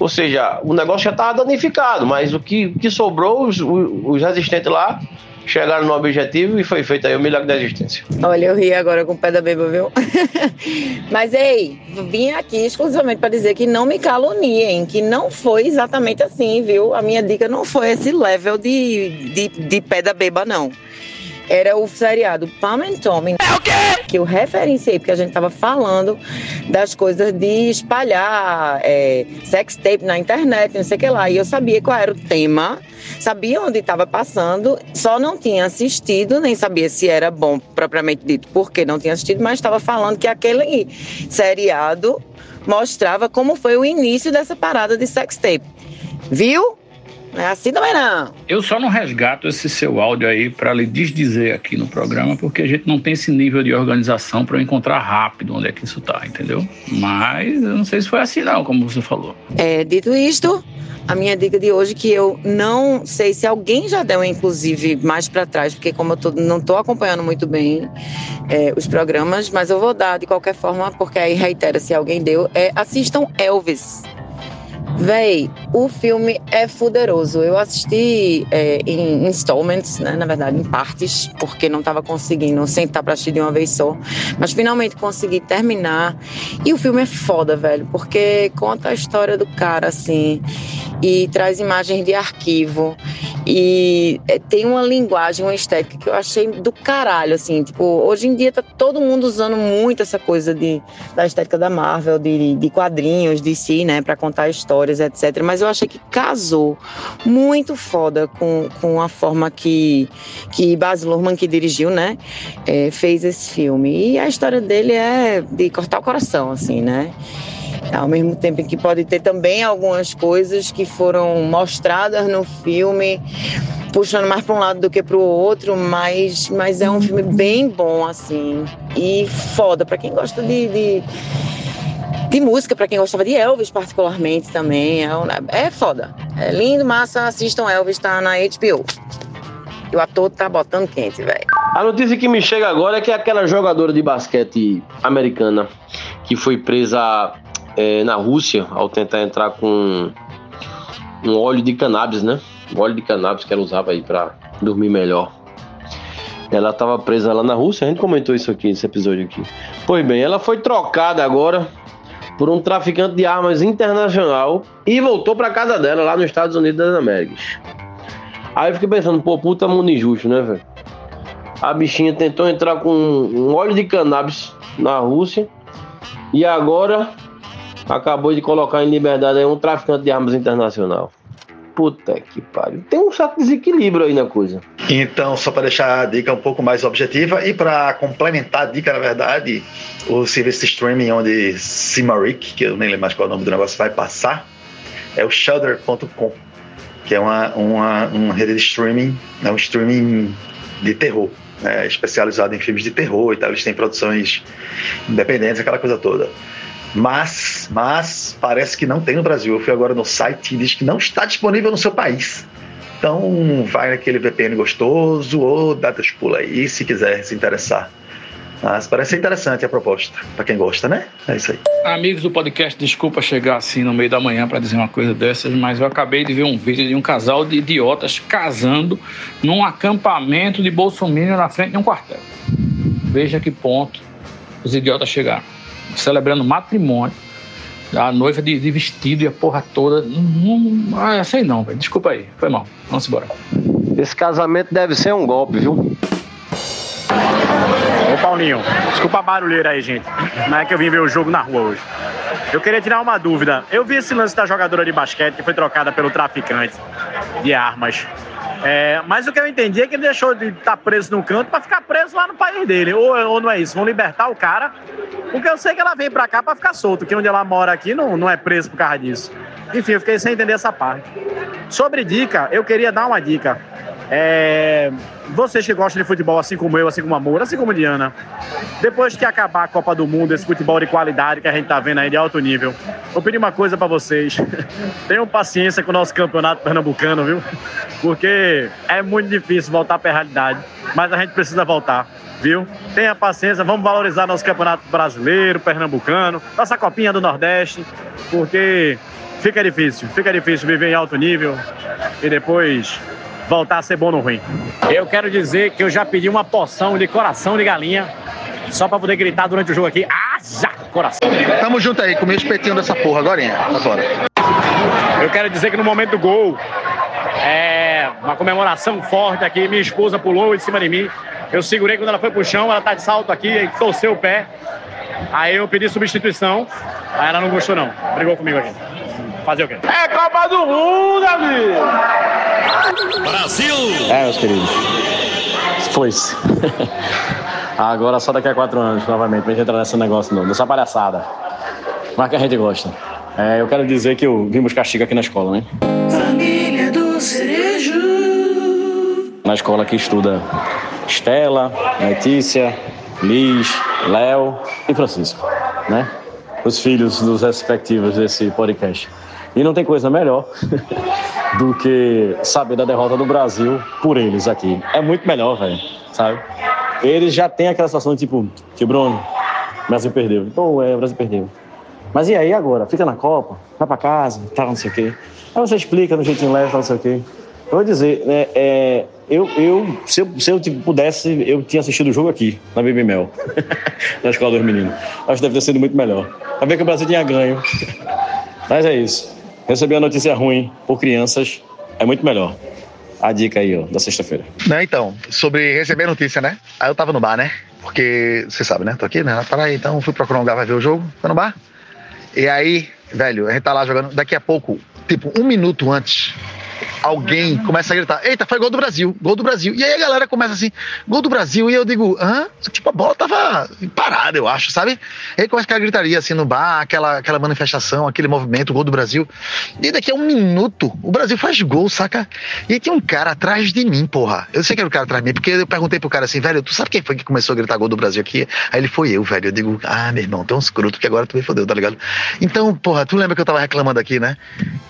Ou seja, o negócio já estava danificado, mas o que, o que sobrou, os, os resistentes lá, chegaram no objetivo e foi feito aí o milagre da existência. Olha, eu ri agora com o pé da beba, viu? Mas ei, vim aqui exclusivamente para dizer que não me caluniem, que não foi exatamente assim, viu? A minha dica não foi esse level de, de, de pé da beba, não era o seriado Pam and Tommy. É o quê? Que eu referenciei, porque a gente tava falando das coisas de espalhar é, sex tape na internet, não sei o que lá. E eu sabia qual era o tema, sabia onde estava passando, só não tinha assistido, nem sabia se era bom propriamente dito, porque não tinha assistido, mas estava falando que aquele seriado mostrava como foi o início dessa parada de sex tape. Viu? Não é assim também não. Eu só não resgato esse seu áudio aí para lhe desdizer aqui no programa, porque a gente não tem esse nível de organização para eu encontrar rápido onde é que isso tá, entendeu? Mas eu não sei se foi assim não, como você falou. É, dito isto, a minha dica de hoje que eu não sei se alguém já deu, inclusive, mais para trás, porque como eu tô, não estou acompanhando muito bem é, os programas, mas eu vou dar de qualquer forma, porque aí reitera se alguém deu, é assistam Elvis. Véi, o filme é fuderoso. Eu assisti é, em installments, né? Na verdade, em partes, porque não estava conseguindo sentar pra assistir de uma vez só. Mas finalmente consegui terminar. E o filme é foda, velho, porque conta a história do cara, assim, e traz imagens de arquivo. E é, tem uma linguagem, uma estética que eu achei do caralho, assim. Tipo, hoje em dia tá todo mundo usando muito essa coisa de, da estética da Marvel, de, de quadrinhos, de si, né? Pra contar a história histórias, etc. Mas eu achei que casou muito foda com, com a forma que, que Baz Luhrmann, que dirigiu, né, é, fez esse filme. E a história dele é de cortar o coração, assim, né? Ao mesmo tempo que pode ter também algumas coisas que foram mostradas no filme, puxando mais para um lado do que para o outro, mas, mas é um filme bem bom, assim. E foda, para quem gosta de, de, de música, para quem gostava de Elvis particularmente também. É, é foda. É lindo, massa, assistam Elvis, tá na HBO. E o ator tá botando quente, velho. A notícia que me chega agora é que aquela jogadora de basquete americana que foi presa eh, na Rússia ao tentar entrar com um óleo de cannabis, né? O óleo de cannabis que ela usava aí pra dormir melhor. Ela estava presa lá na Rússia, a gente comentou isso aqui, esse episódio aqui. Pois bem, ela foi trocada agora por um traficante de armas internacional e voltou pra casa dela lá nos Estados Unidos das Américas. Aí eu fiquei pensando, pô, puta mundo injusto, né, velho? A bichinha tentou entrar com um óleo de cannabis na Rússia e agora acabou de colocar em liberdade um traficante de armas internacional. Puta que pariu. Tem um certo desequilíbrio aí na coisa. Então, só para deixar a dica um pouco mais objetiva e para complementar a dica, na verdade, o serviço de streaming onde Simaric, que eu nem lembro mais qual é o nome do negócio, vai passar, é o Shudder.com, que é uma, uma, uma rede de streaming, é um streaming de terror, né, especializado em filmes de terror e tal. Eles têm produções independentes, aquela coisa toda. Mas, mas parece que não tem no Brasil. Eu fui agora no site e diz que não está disponível no seu país. Então vai naquele VPN gostoso ou dá teus pula aí se quiser se interessar. Mas parece interessante a proposta, para quem gosta, né? É isso aí. Amigos do podcast, desculpa chegar assim no meio da manhã para dizer uma coisa dessas, mas eu acabei de ver um vídeo de um casal de idiotas casando num acampamento de Bolsonaro na frente de um quartel. Veja que ponto os idiotas chegaram. Celebrando matrimônio, a noiva de, de vestido e a porra toda. Não, não, ah, sei não, velho. Desculpa aí, foi mal. Vamos embora. Esse casamento deve ser um golpe, viu? Ô Paulinho, desculpa a barulheira aí, gente. Não é que eu vim ver o jogo na rua hoje. Eu queria tirar uma dúvida. Eu vi esse lance da jogadora de basquete que foi trocada pelo traficante de armas. É, mas o que eu entendi é que ele deixou de estar preso no canto para ficar preso lá no país dele. Ou, ou não é isso? Vão libertar o cara. Porque eu sei que ela veio pra cá pra ficar solta, que onde ela mora aqui não, não é preso por causa disso. Enfim, eu fiquei sem entender essa parte. Sobre dica, eu queria dar uma dica. É, vocês que gostam de futebol, assim como eu, assim como a Moura, assim como a Diana, depois que acabar a Copa do Mundo, esse futebol de qualidade que a gente tá vendo aí de alto nível, vou pedir uma coisa pra vocês. Tenham paciência com o nosso campeonato pernambucano, viu? Porque é muito difícil voltar pra realidade, mas a gente precisa voltar. Viu? Tenha paciência, vamos valorizar nosso campeonato brasileiro, pernambucano, nossa copinha do Nordeste, porque fica difícil, fica difícil viver em alto nível e depois voltar a ser bom no ruim. Eu quero dizer que eu já pedi uma porção de coração de galinha só pra poder gritar durante o jogo aqui. Ah, já! Coração. Tamo junto aí, comi o espetinho dessa porra agora, agora. Eu quero dizer que no momento do gol, é uma comemoração forte aqui. Minha esposa pulou em cima de mim. Eu segurei quando ela foi pro chão, ela tá de salto aqui, e torceu o pé. Aí eu pedi substituição, aí ela não gostou não. Brigou comigo aqui. Fazer o quê? É Copa do Mundo, amigo! Brasil! É, meus queridos. Foi-se. Agora só daqui a quatro anos, novamente, pra gente entrar nesse negócio novo, nessa palhaçada. Mas que a gente gosta. É, eu quero dizer que eu vim buscar Chica aqui na escola, né? Família do Cerejo. Na escola que estuda Estela, Letícia, Liz, Léo e Francisco, né? Os filhos dos respectivos desse podcast. E não tem coisa melhor do que saber da derrota do Brasil por eles aqui. É muito melhor, velho, sabe? Eles já têm aquela situação de tipo, que Bruno, o Brasil perdeu. Pô, é, o Brasil perdeu. Mas e aí agora? Fica na Copa, vai pra casa, tal, não sei o quê. Aí você explica no jeitinho leve, tal, não sei o quê. Eu vou dizer, né, é, eu, eu, se eu, se eu tipo, pudesse, eu tinha assistido o jogo aqui, na Baby Mel, na Escola dos Meninos. Acho que deve ter sido muito melhor. Ver que o Brasil tinha ganho. Mas é isso. Receber a notícia ruim por crianças é muito melhor. A dica aí, ó, da sexta-feira. Né, então, sobre receber notícia, né? Aí eu tava no bar, né? Porque, você sabe, né? Tô aqui, né? Para aí, então fui procurar um lugar pra ver o jogo, tô no bar. E aí, velho, a gente tá lá jogando. Daqui a pouco, tipo, um minuto antes alguém começa a gritar: Eita, foi gol do Brasil, gol do Brasil. E aí a galera começa assim: gol do Brasil. E eu digo: hã? Tipo, a bola tava parada, eu acho, sabe? E aí começa aquela gritaria assim no bar, aquela, aquela manifestação, aquele movimento, gol do Brasil. E daqui a um minuto, o Brasil faz gol, saca? E aí tinha um cara atrás de mim, porra. Eu sei que era o cara atrás de mim, porque eu perguntei pro cara assim, velho, tu sabe quem foi que começou a gritar gol do Brasil aqui? Aí ele foi eu, velho. Eu digo, ah, meu irmão, tem uns crutos que agora tu me fodeu, tá ligado? Então, porra, tu lembra que eu tava reclamando aqui, né?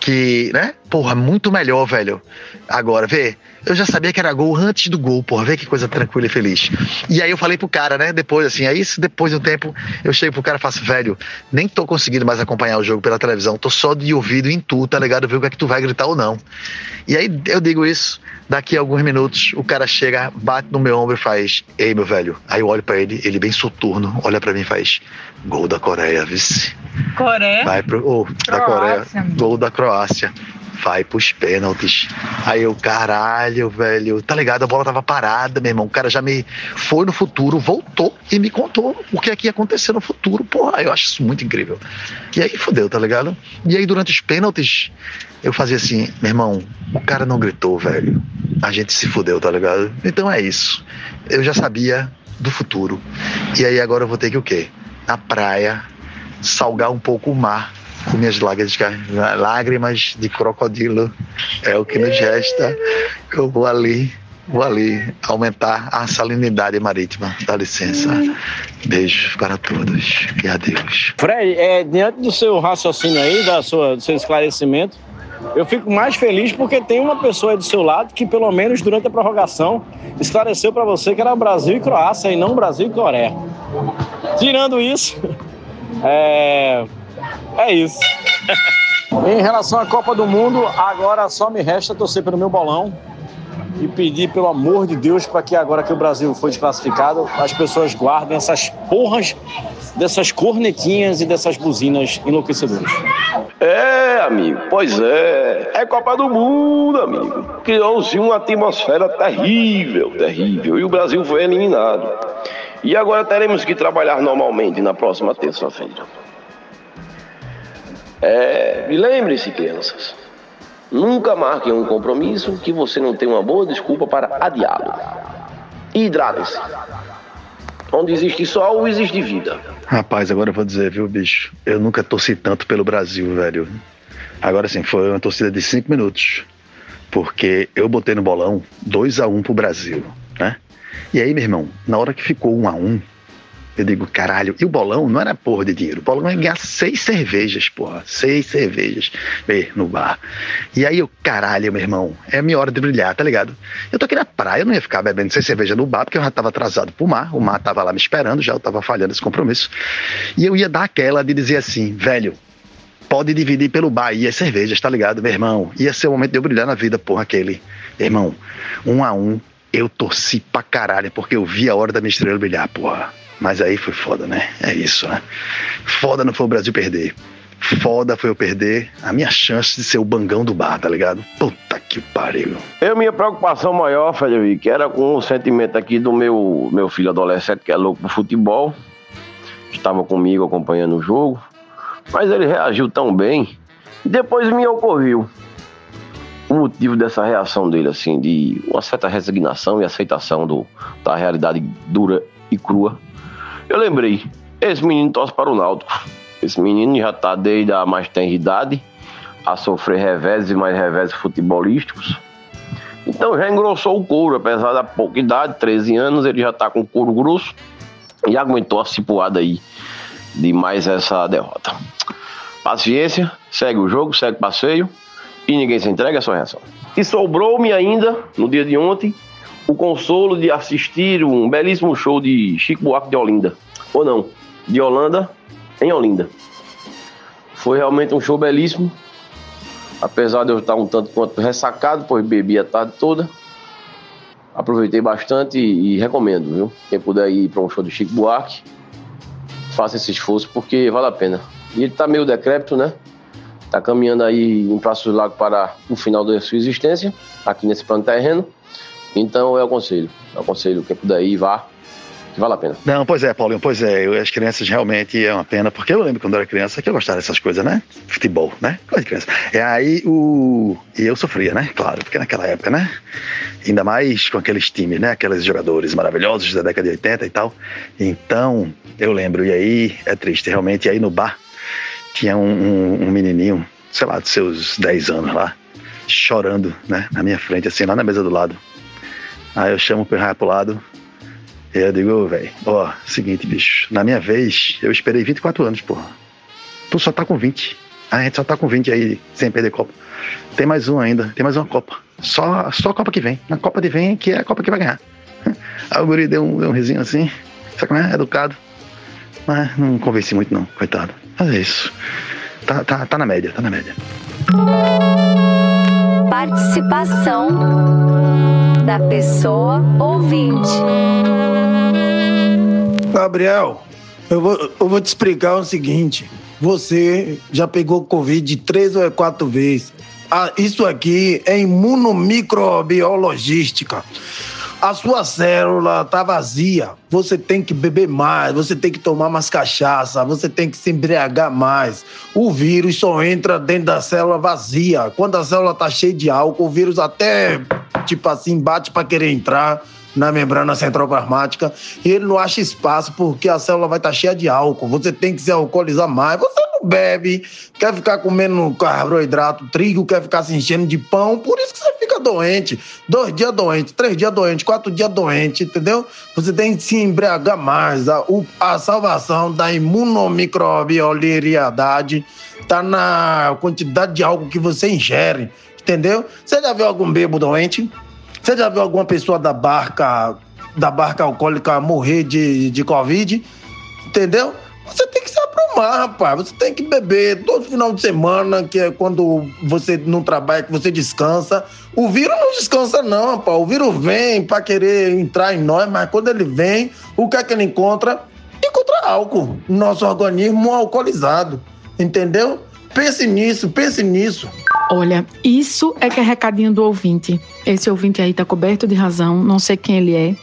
Que, né? Porra, muito melhor, velho. Agora, vê, eu já sabia que era gol antes do gol, porra, vê que coisa tranquila e feliz. E aí eu falei pro cara, né, depois, assim, aí depois de um tempo, eu chego pro cara e faço, velho, nem tô conseguindo mais acompanhar o jogo pela televisão, tô só de ouvido em tu, tá ligado? Ver o que é que tu vai gritar ou não. E aí eu digo isso, daqui a alguns minutos, o cara chega, bate no meu ombro e faz, ei, meu velho. Aí eu olho pra ele, ele bem soturno, olha pra mim e faz, gol da Coreia, vice. Coreia? Vai pro, oh, da Coreia, gol da Croácia vai pros pênaltis. Aí eu, caralho, velho, tá ligado? A bola tava parada, meu irmão. O cara já me foi no futuro, voltou e me contou o que é que ia acontecer no futuro. Porra, eu acho isso muito incrível. E aí fodeu, tá ligado? E aí durante os pênaltis, eu fazia assim, meu irmão, o cara não gritou, velho. A gente se fudeu, tá ligado? Então é isso. Eu já sabia do futuro. E aí agora eu vou ter que o quê? Na praia, salgar um pouco o mar com minhas lágrimas de, lágrimas de crocodilo. É o que nos resta. Eu vou ali, vou ali aumentar a salinidade marítima. Dá licença. Beijos para todos e adeus. Fred, é, diante do seu raciocínio aí, da sua, do seu esclarecimento, eu fico mais feliz porque tem uma pessoa aí do seu lado que, pelo menos durante a prorrogação, esclareceu para você que era Brasil e Croácia e não Brasil e Coreia. Tirando isso, é, é isso. em relação à Copa do Mundo, agora só me resta torcer pelo meu bolão e pedir, pelo amor de Deus, para que agora que o Brasil foi desclassificado, as pessoas guardem essas porras dessas cornetinhas e dessas buzinas enlouquecedoras. É, amigo, pois é. É Copa do Mundo, amigo. Criou-se uma atmosfera terrível, terrível. E o Brasil foi eliminado. E agora teremos que trabalhar normalmente na próxima terça-feira. É, e lembre-se, crianças, nunca marquem um compromisso que você não tem uma boa desculpa para adiá-lo. Hidratem-se. Onde existe sol, existe vida. Rapaz, agora eu vou dizer, viu, bicho? Eu nunca torci tanto pelo Brasil, velho. Agora sim, foi uma torcida de cinco minutos. Porque eu botei no bolão 2 a 1 um pro Brasil, né? E aí, meu irmão, na hora que ficou 1 um a 1 um, eu digo, caralho, e o bolão não era porra de dinheiro. O bolão ia ganhar seis cervejas, porra. Seis cervejas no bar. E aí eu, caralho, meu irmão, é a minha hora de brilhar, tá ligado? Eu tô aqui na praia, eu não ia ficar bebendo seis cervejas no bar, porque eu já tava atrasado pro mar. O mar tava lá me esperando, já eu tava falhando esse compromisso. E eu ia dar aquela de dizer assim, velho, pode dividir pelo bar e as cervejas, tá ligado, meu irmão? Ia ser o momento de eu brilhar na vida, porra, aquele. Irmão, um a um, eu torci pra caralho, porque eu vi a hora da minha estrela brilhar, porra. Mas aí foi foda, né? É isso, né? Foda não foi o Brasil perder. Foda foi eu perder a minha chance de ser o bangão do bar, tá ligado? Puta que pariu. Eu, minha preocupação maior, Frederico, era com o sentimento aqui do meu, meu filho adolescente, que é louco pro futebol. Estava comigo acompanhando o jogo. Mas ele reagiu tão bem. Depois me ocorreu o motivo dessa reação dele, assim, de uma certa resignação e aceitação do, da realidade dura e crua eu lembrei, esse menino torce para o Náutico. Esse menino já está desde a mais tenra idade a sofrer reveses e mais reveses futebolísticos. Então já engrossou o couro, apesar da pouca idade, 13 anos, ele já está com couro grosso e aguentou a cipuada aí de mais essa derrota. Paciência, segue o jogo, segue o passeio e ninguém se entrega, é só reação. E sobrou-me ainda, no dia de ontem, o consolo de assistir um belíssimo show de Chico Buarque de Olinda. Ou não, de Holanda em Olinda. Foi realmente um show belíssimo. Apesar de eu estar um tanto quanto ressacado, pois bebi a tarde toda. Aproveitei bastante e, e recomendo, viu? Quem puder ir para um show de Chico Buarque, faça esse esforço porque vale a pena. E ele está meio decrépito, né? Está caminhando aí em Praça do Lago para o final da sua existência, aqui nesse plano terreno. Então eu aconselho, eu aconselho quem puder ir, vá, que vale a pena. Não, pois é, Paulinho, pois é. Eu, as crianças realmente é uma pena, porque eu lembro quando eu era criança que eu gostava dessas coisas, né? Futebol, né? Coisa de criança. E aí o. E eu sofria, né? Claro, porque naquela época, né? Ainda mais com aqueles times, né? Aqueles jogadores maravilhosos da década de 80 e tal. Então, eu lembro. E aí é triste, realmente. E aí no bar tinha um, um, um menininho, sei lá, de seus 10 anos lá, chorando, né? Na minha frente, assim, lá na mesa do lado. Aí eu chamo o Pirraia pro lado. E eu digo, velho, ó, seguinte, bicho, na minha vez, eu esperei 24 anos, porra. Tu só tá com 20. A gente só tá com 20 aí, sem perder Copa. Tem mais um ainda, tem mais uma Copa. Só, só a Copa que vem. Na Copa de vem, que é a Copa que vai ganhar. Aí o guri deu um, deu um risinho assim, sabe como é? Educado. Mas não convenci muito não, coitado. Mas é isso. Tá, tá, tá na média, tá na média. Participação da pessoa ouvinte. Gabriel, eu vou, eu vou te explicar o seguinte. Você já pegou Covid três ou quatro vezes. Ah, isso aqui é imunomicrobiologística. A sua célula tá vazia. Você tem que beber mais, você tem que tomar mais cachaça, você tem que se embriagar mais. O vírus só entra dentro da célula vazia. Quando a célula tá cheia de álcool, o vírus até, tipo assim, bate para querer entrar na membrana central plasmática e ele não acha espaço porque a célula vai estar cheia de álcool. Você tem que se alcoolizar mais. Você não bebe, quer ficar comendo carboidrato, trigo, quer ficar se enchendo de pão, por isso que você fica doente. Dois dias doente, três dias doente, quatro dias doente, entendeu? Você tem que se embriagar mais. A, a salvação da imunomicrobiolariedade tá na quantidade de álcool que você ingere, entendeu? Você já viu algum bebo doente? Você já viu alguma pessoa da barca, da barca alcoólica morrer de, de Covid? Entendeu? Você tem que se aprumar, rapaz. Você tem que beber todo final de semana, que é quando você não trabalha, que você descansa. O vírus não descansa, não, rapaz. O vírus vem pra querer entrar em nós, mas quando ele vem, o que é que ele encontra? Encontra álcool no nosso organismo alcoolizado. Entendeu? Pense nisso, pense nisso. Olha, isso é que é recadinho do ouvinte. Esse ouvinte aí tá coberto de razão, não sei quem ele é,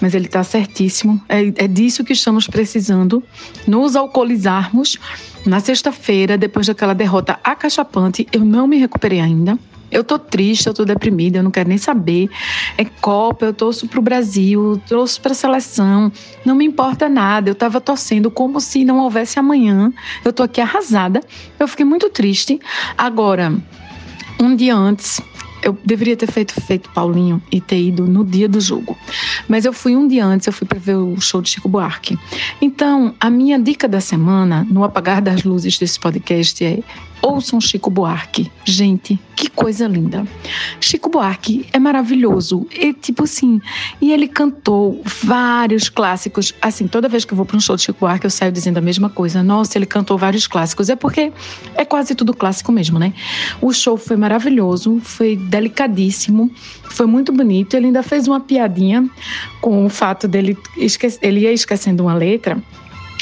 mas ele tá certíssimo. É, é disso que estamos precisando, nos alcoolizarmos. Na sexta-feira, depois daquela derrota acachapante, eu não me recuperei ainda. Eu tô triste, eu tô deprimida, eu não quero nem saber. É Copa, eu torço pro Brasil, torço pra seleção, não me importa nada. Eu tava torcendo como se não houvesse amanhã. Eu tô aqui arrasada. Eu fiquei muito triste. Agora, um dia antes, eu deveria ter feito feito Paulinho e ter ido no dia do jogo. Mas eu fui um dia antes, eu fui para ver o show de Chico Buarque. Então, a minha dica da semana, no apagar das luzes desse podcast, é ouçam Chico Buarque. Gente, que coisa linda. Chico Buarque é maravilhoso. E tipo assim, e ele cantou vários clássicos. Assim, toda vez que eu vou para um show de Chico Buarque, eu saio dizendo a mesma coisa. Nossa, ele cantou vários clássicos. É porque é quase tudo clássico mesmo, né? O show foi maravilhoso, foi delicadíssimo, foi muito bonito. Ele ainda fez uma piadinha com o fato dele esque- ele ia esquecendo uma letra.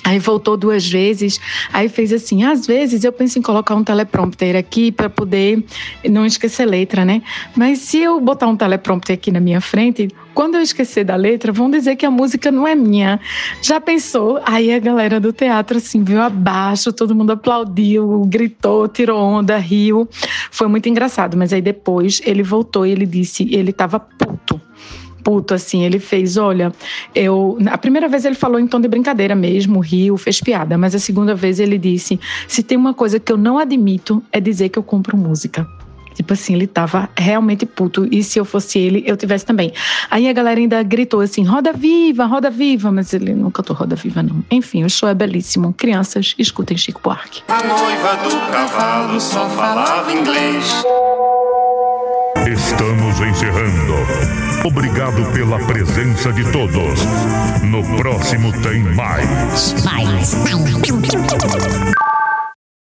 Aí voltou duas vezes, aí fez assim. Às vezes eu penso em colocar um teleprompter aqui para poder não esquecer letra, né? Mas se eu botar um teleprompter aqui na minha frente, quando eu esquecer da letra, vão dizer que a música não é minha. Já pensou? Aí a galera do teatro assim veio abaixo, todo mundo aplaudiu, gritou, tirou onda, riu. Foi muito engraçado. Mas aí depois ele voltou e ele disse, ele estava puto puto, assim. Ele fez, olha, eu. A primeira vez ele falou em tom de brincadeira mesmo, riu, fez piada. Mas a segunda vez ele disse: se tem uma coisa que eu não admito é dizer que eu compro música. Tipo assim, ele tava realmente puto. E se eu fosse ele, eu tivesse também. Aí a galera ainda gritou assim: roda viva, roda viva. Mas ele não cantou roda viva, não. Enfim, o show é belíssimo. Crianças, escutem Chico Buarque. A noiva do cavalo só falava inglês. Estamos encerrando. Obrigado pela presença de todos. No próximo tem mais. Mais.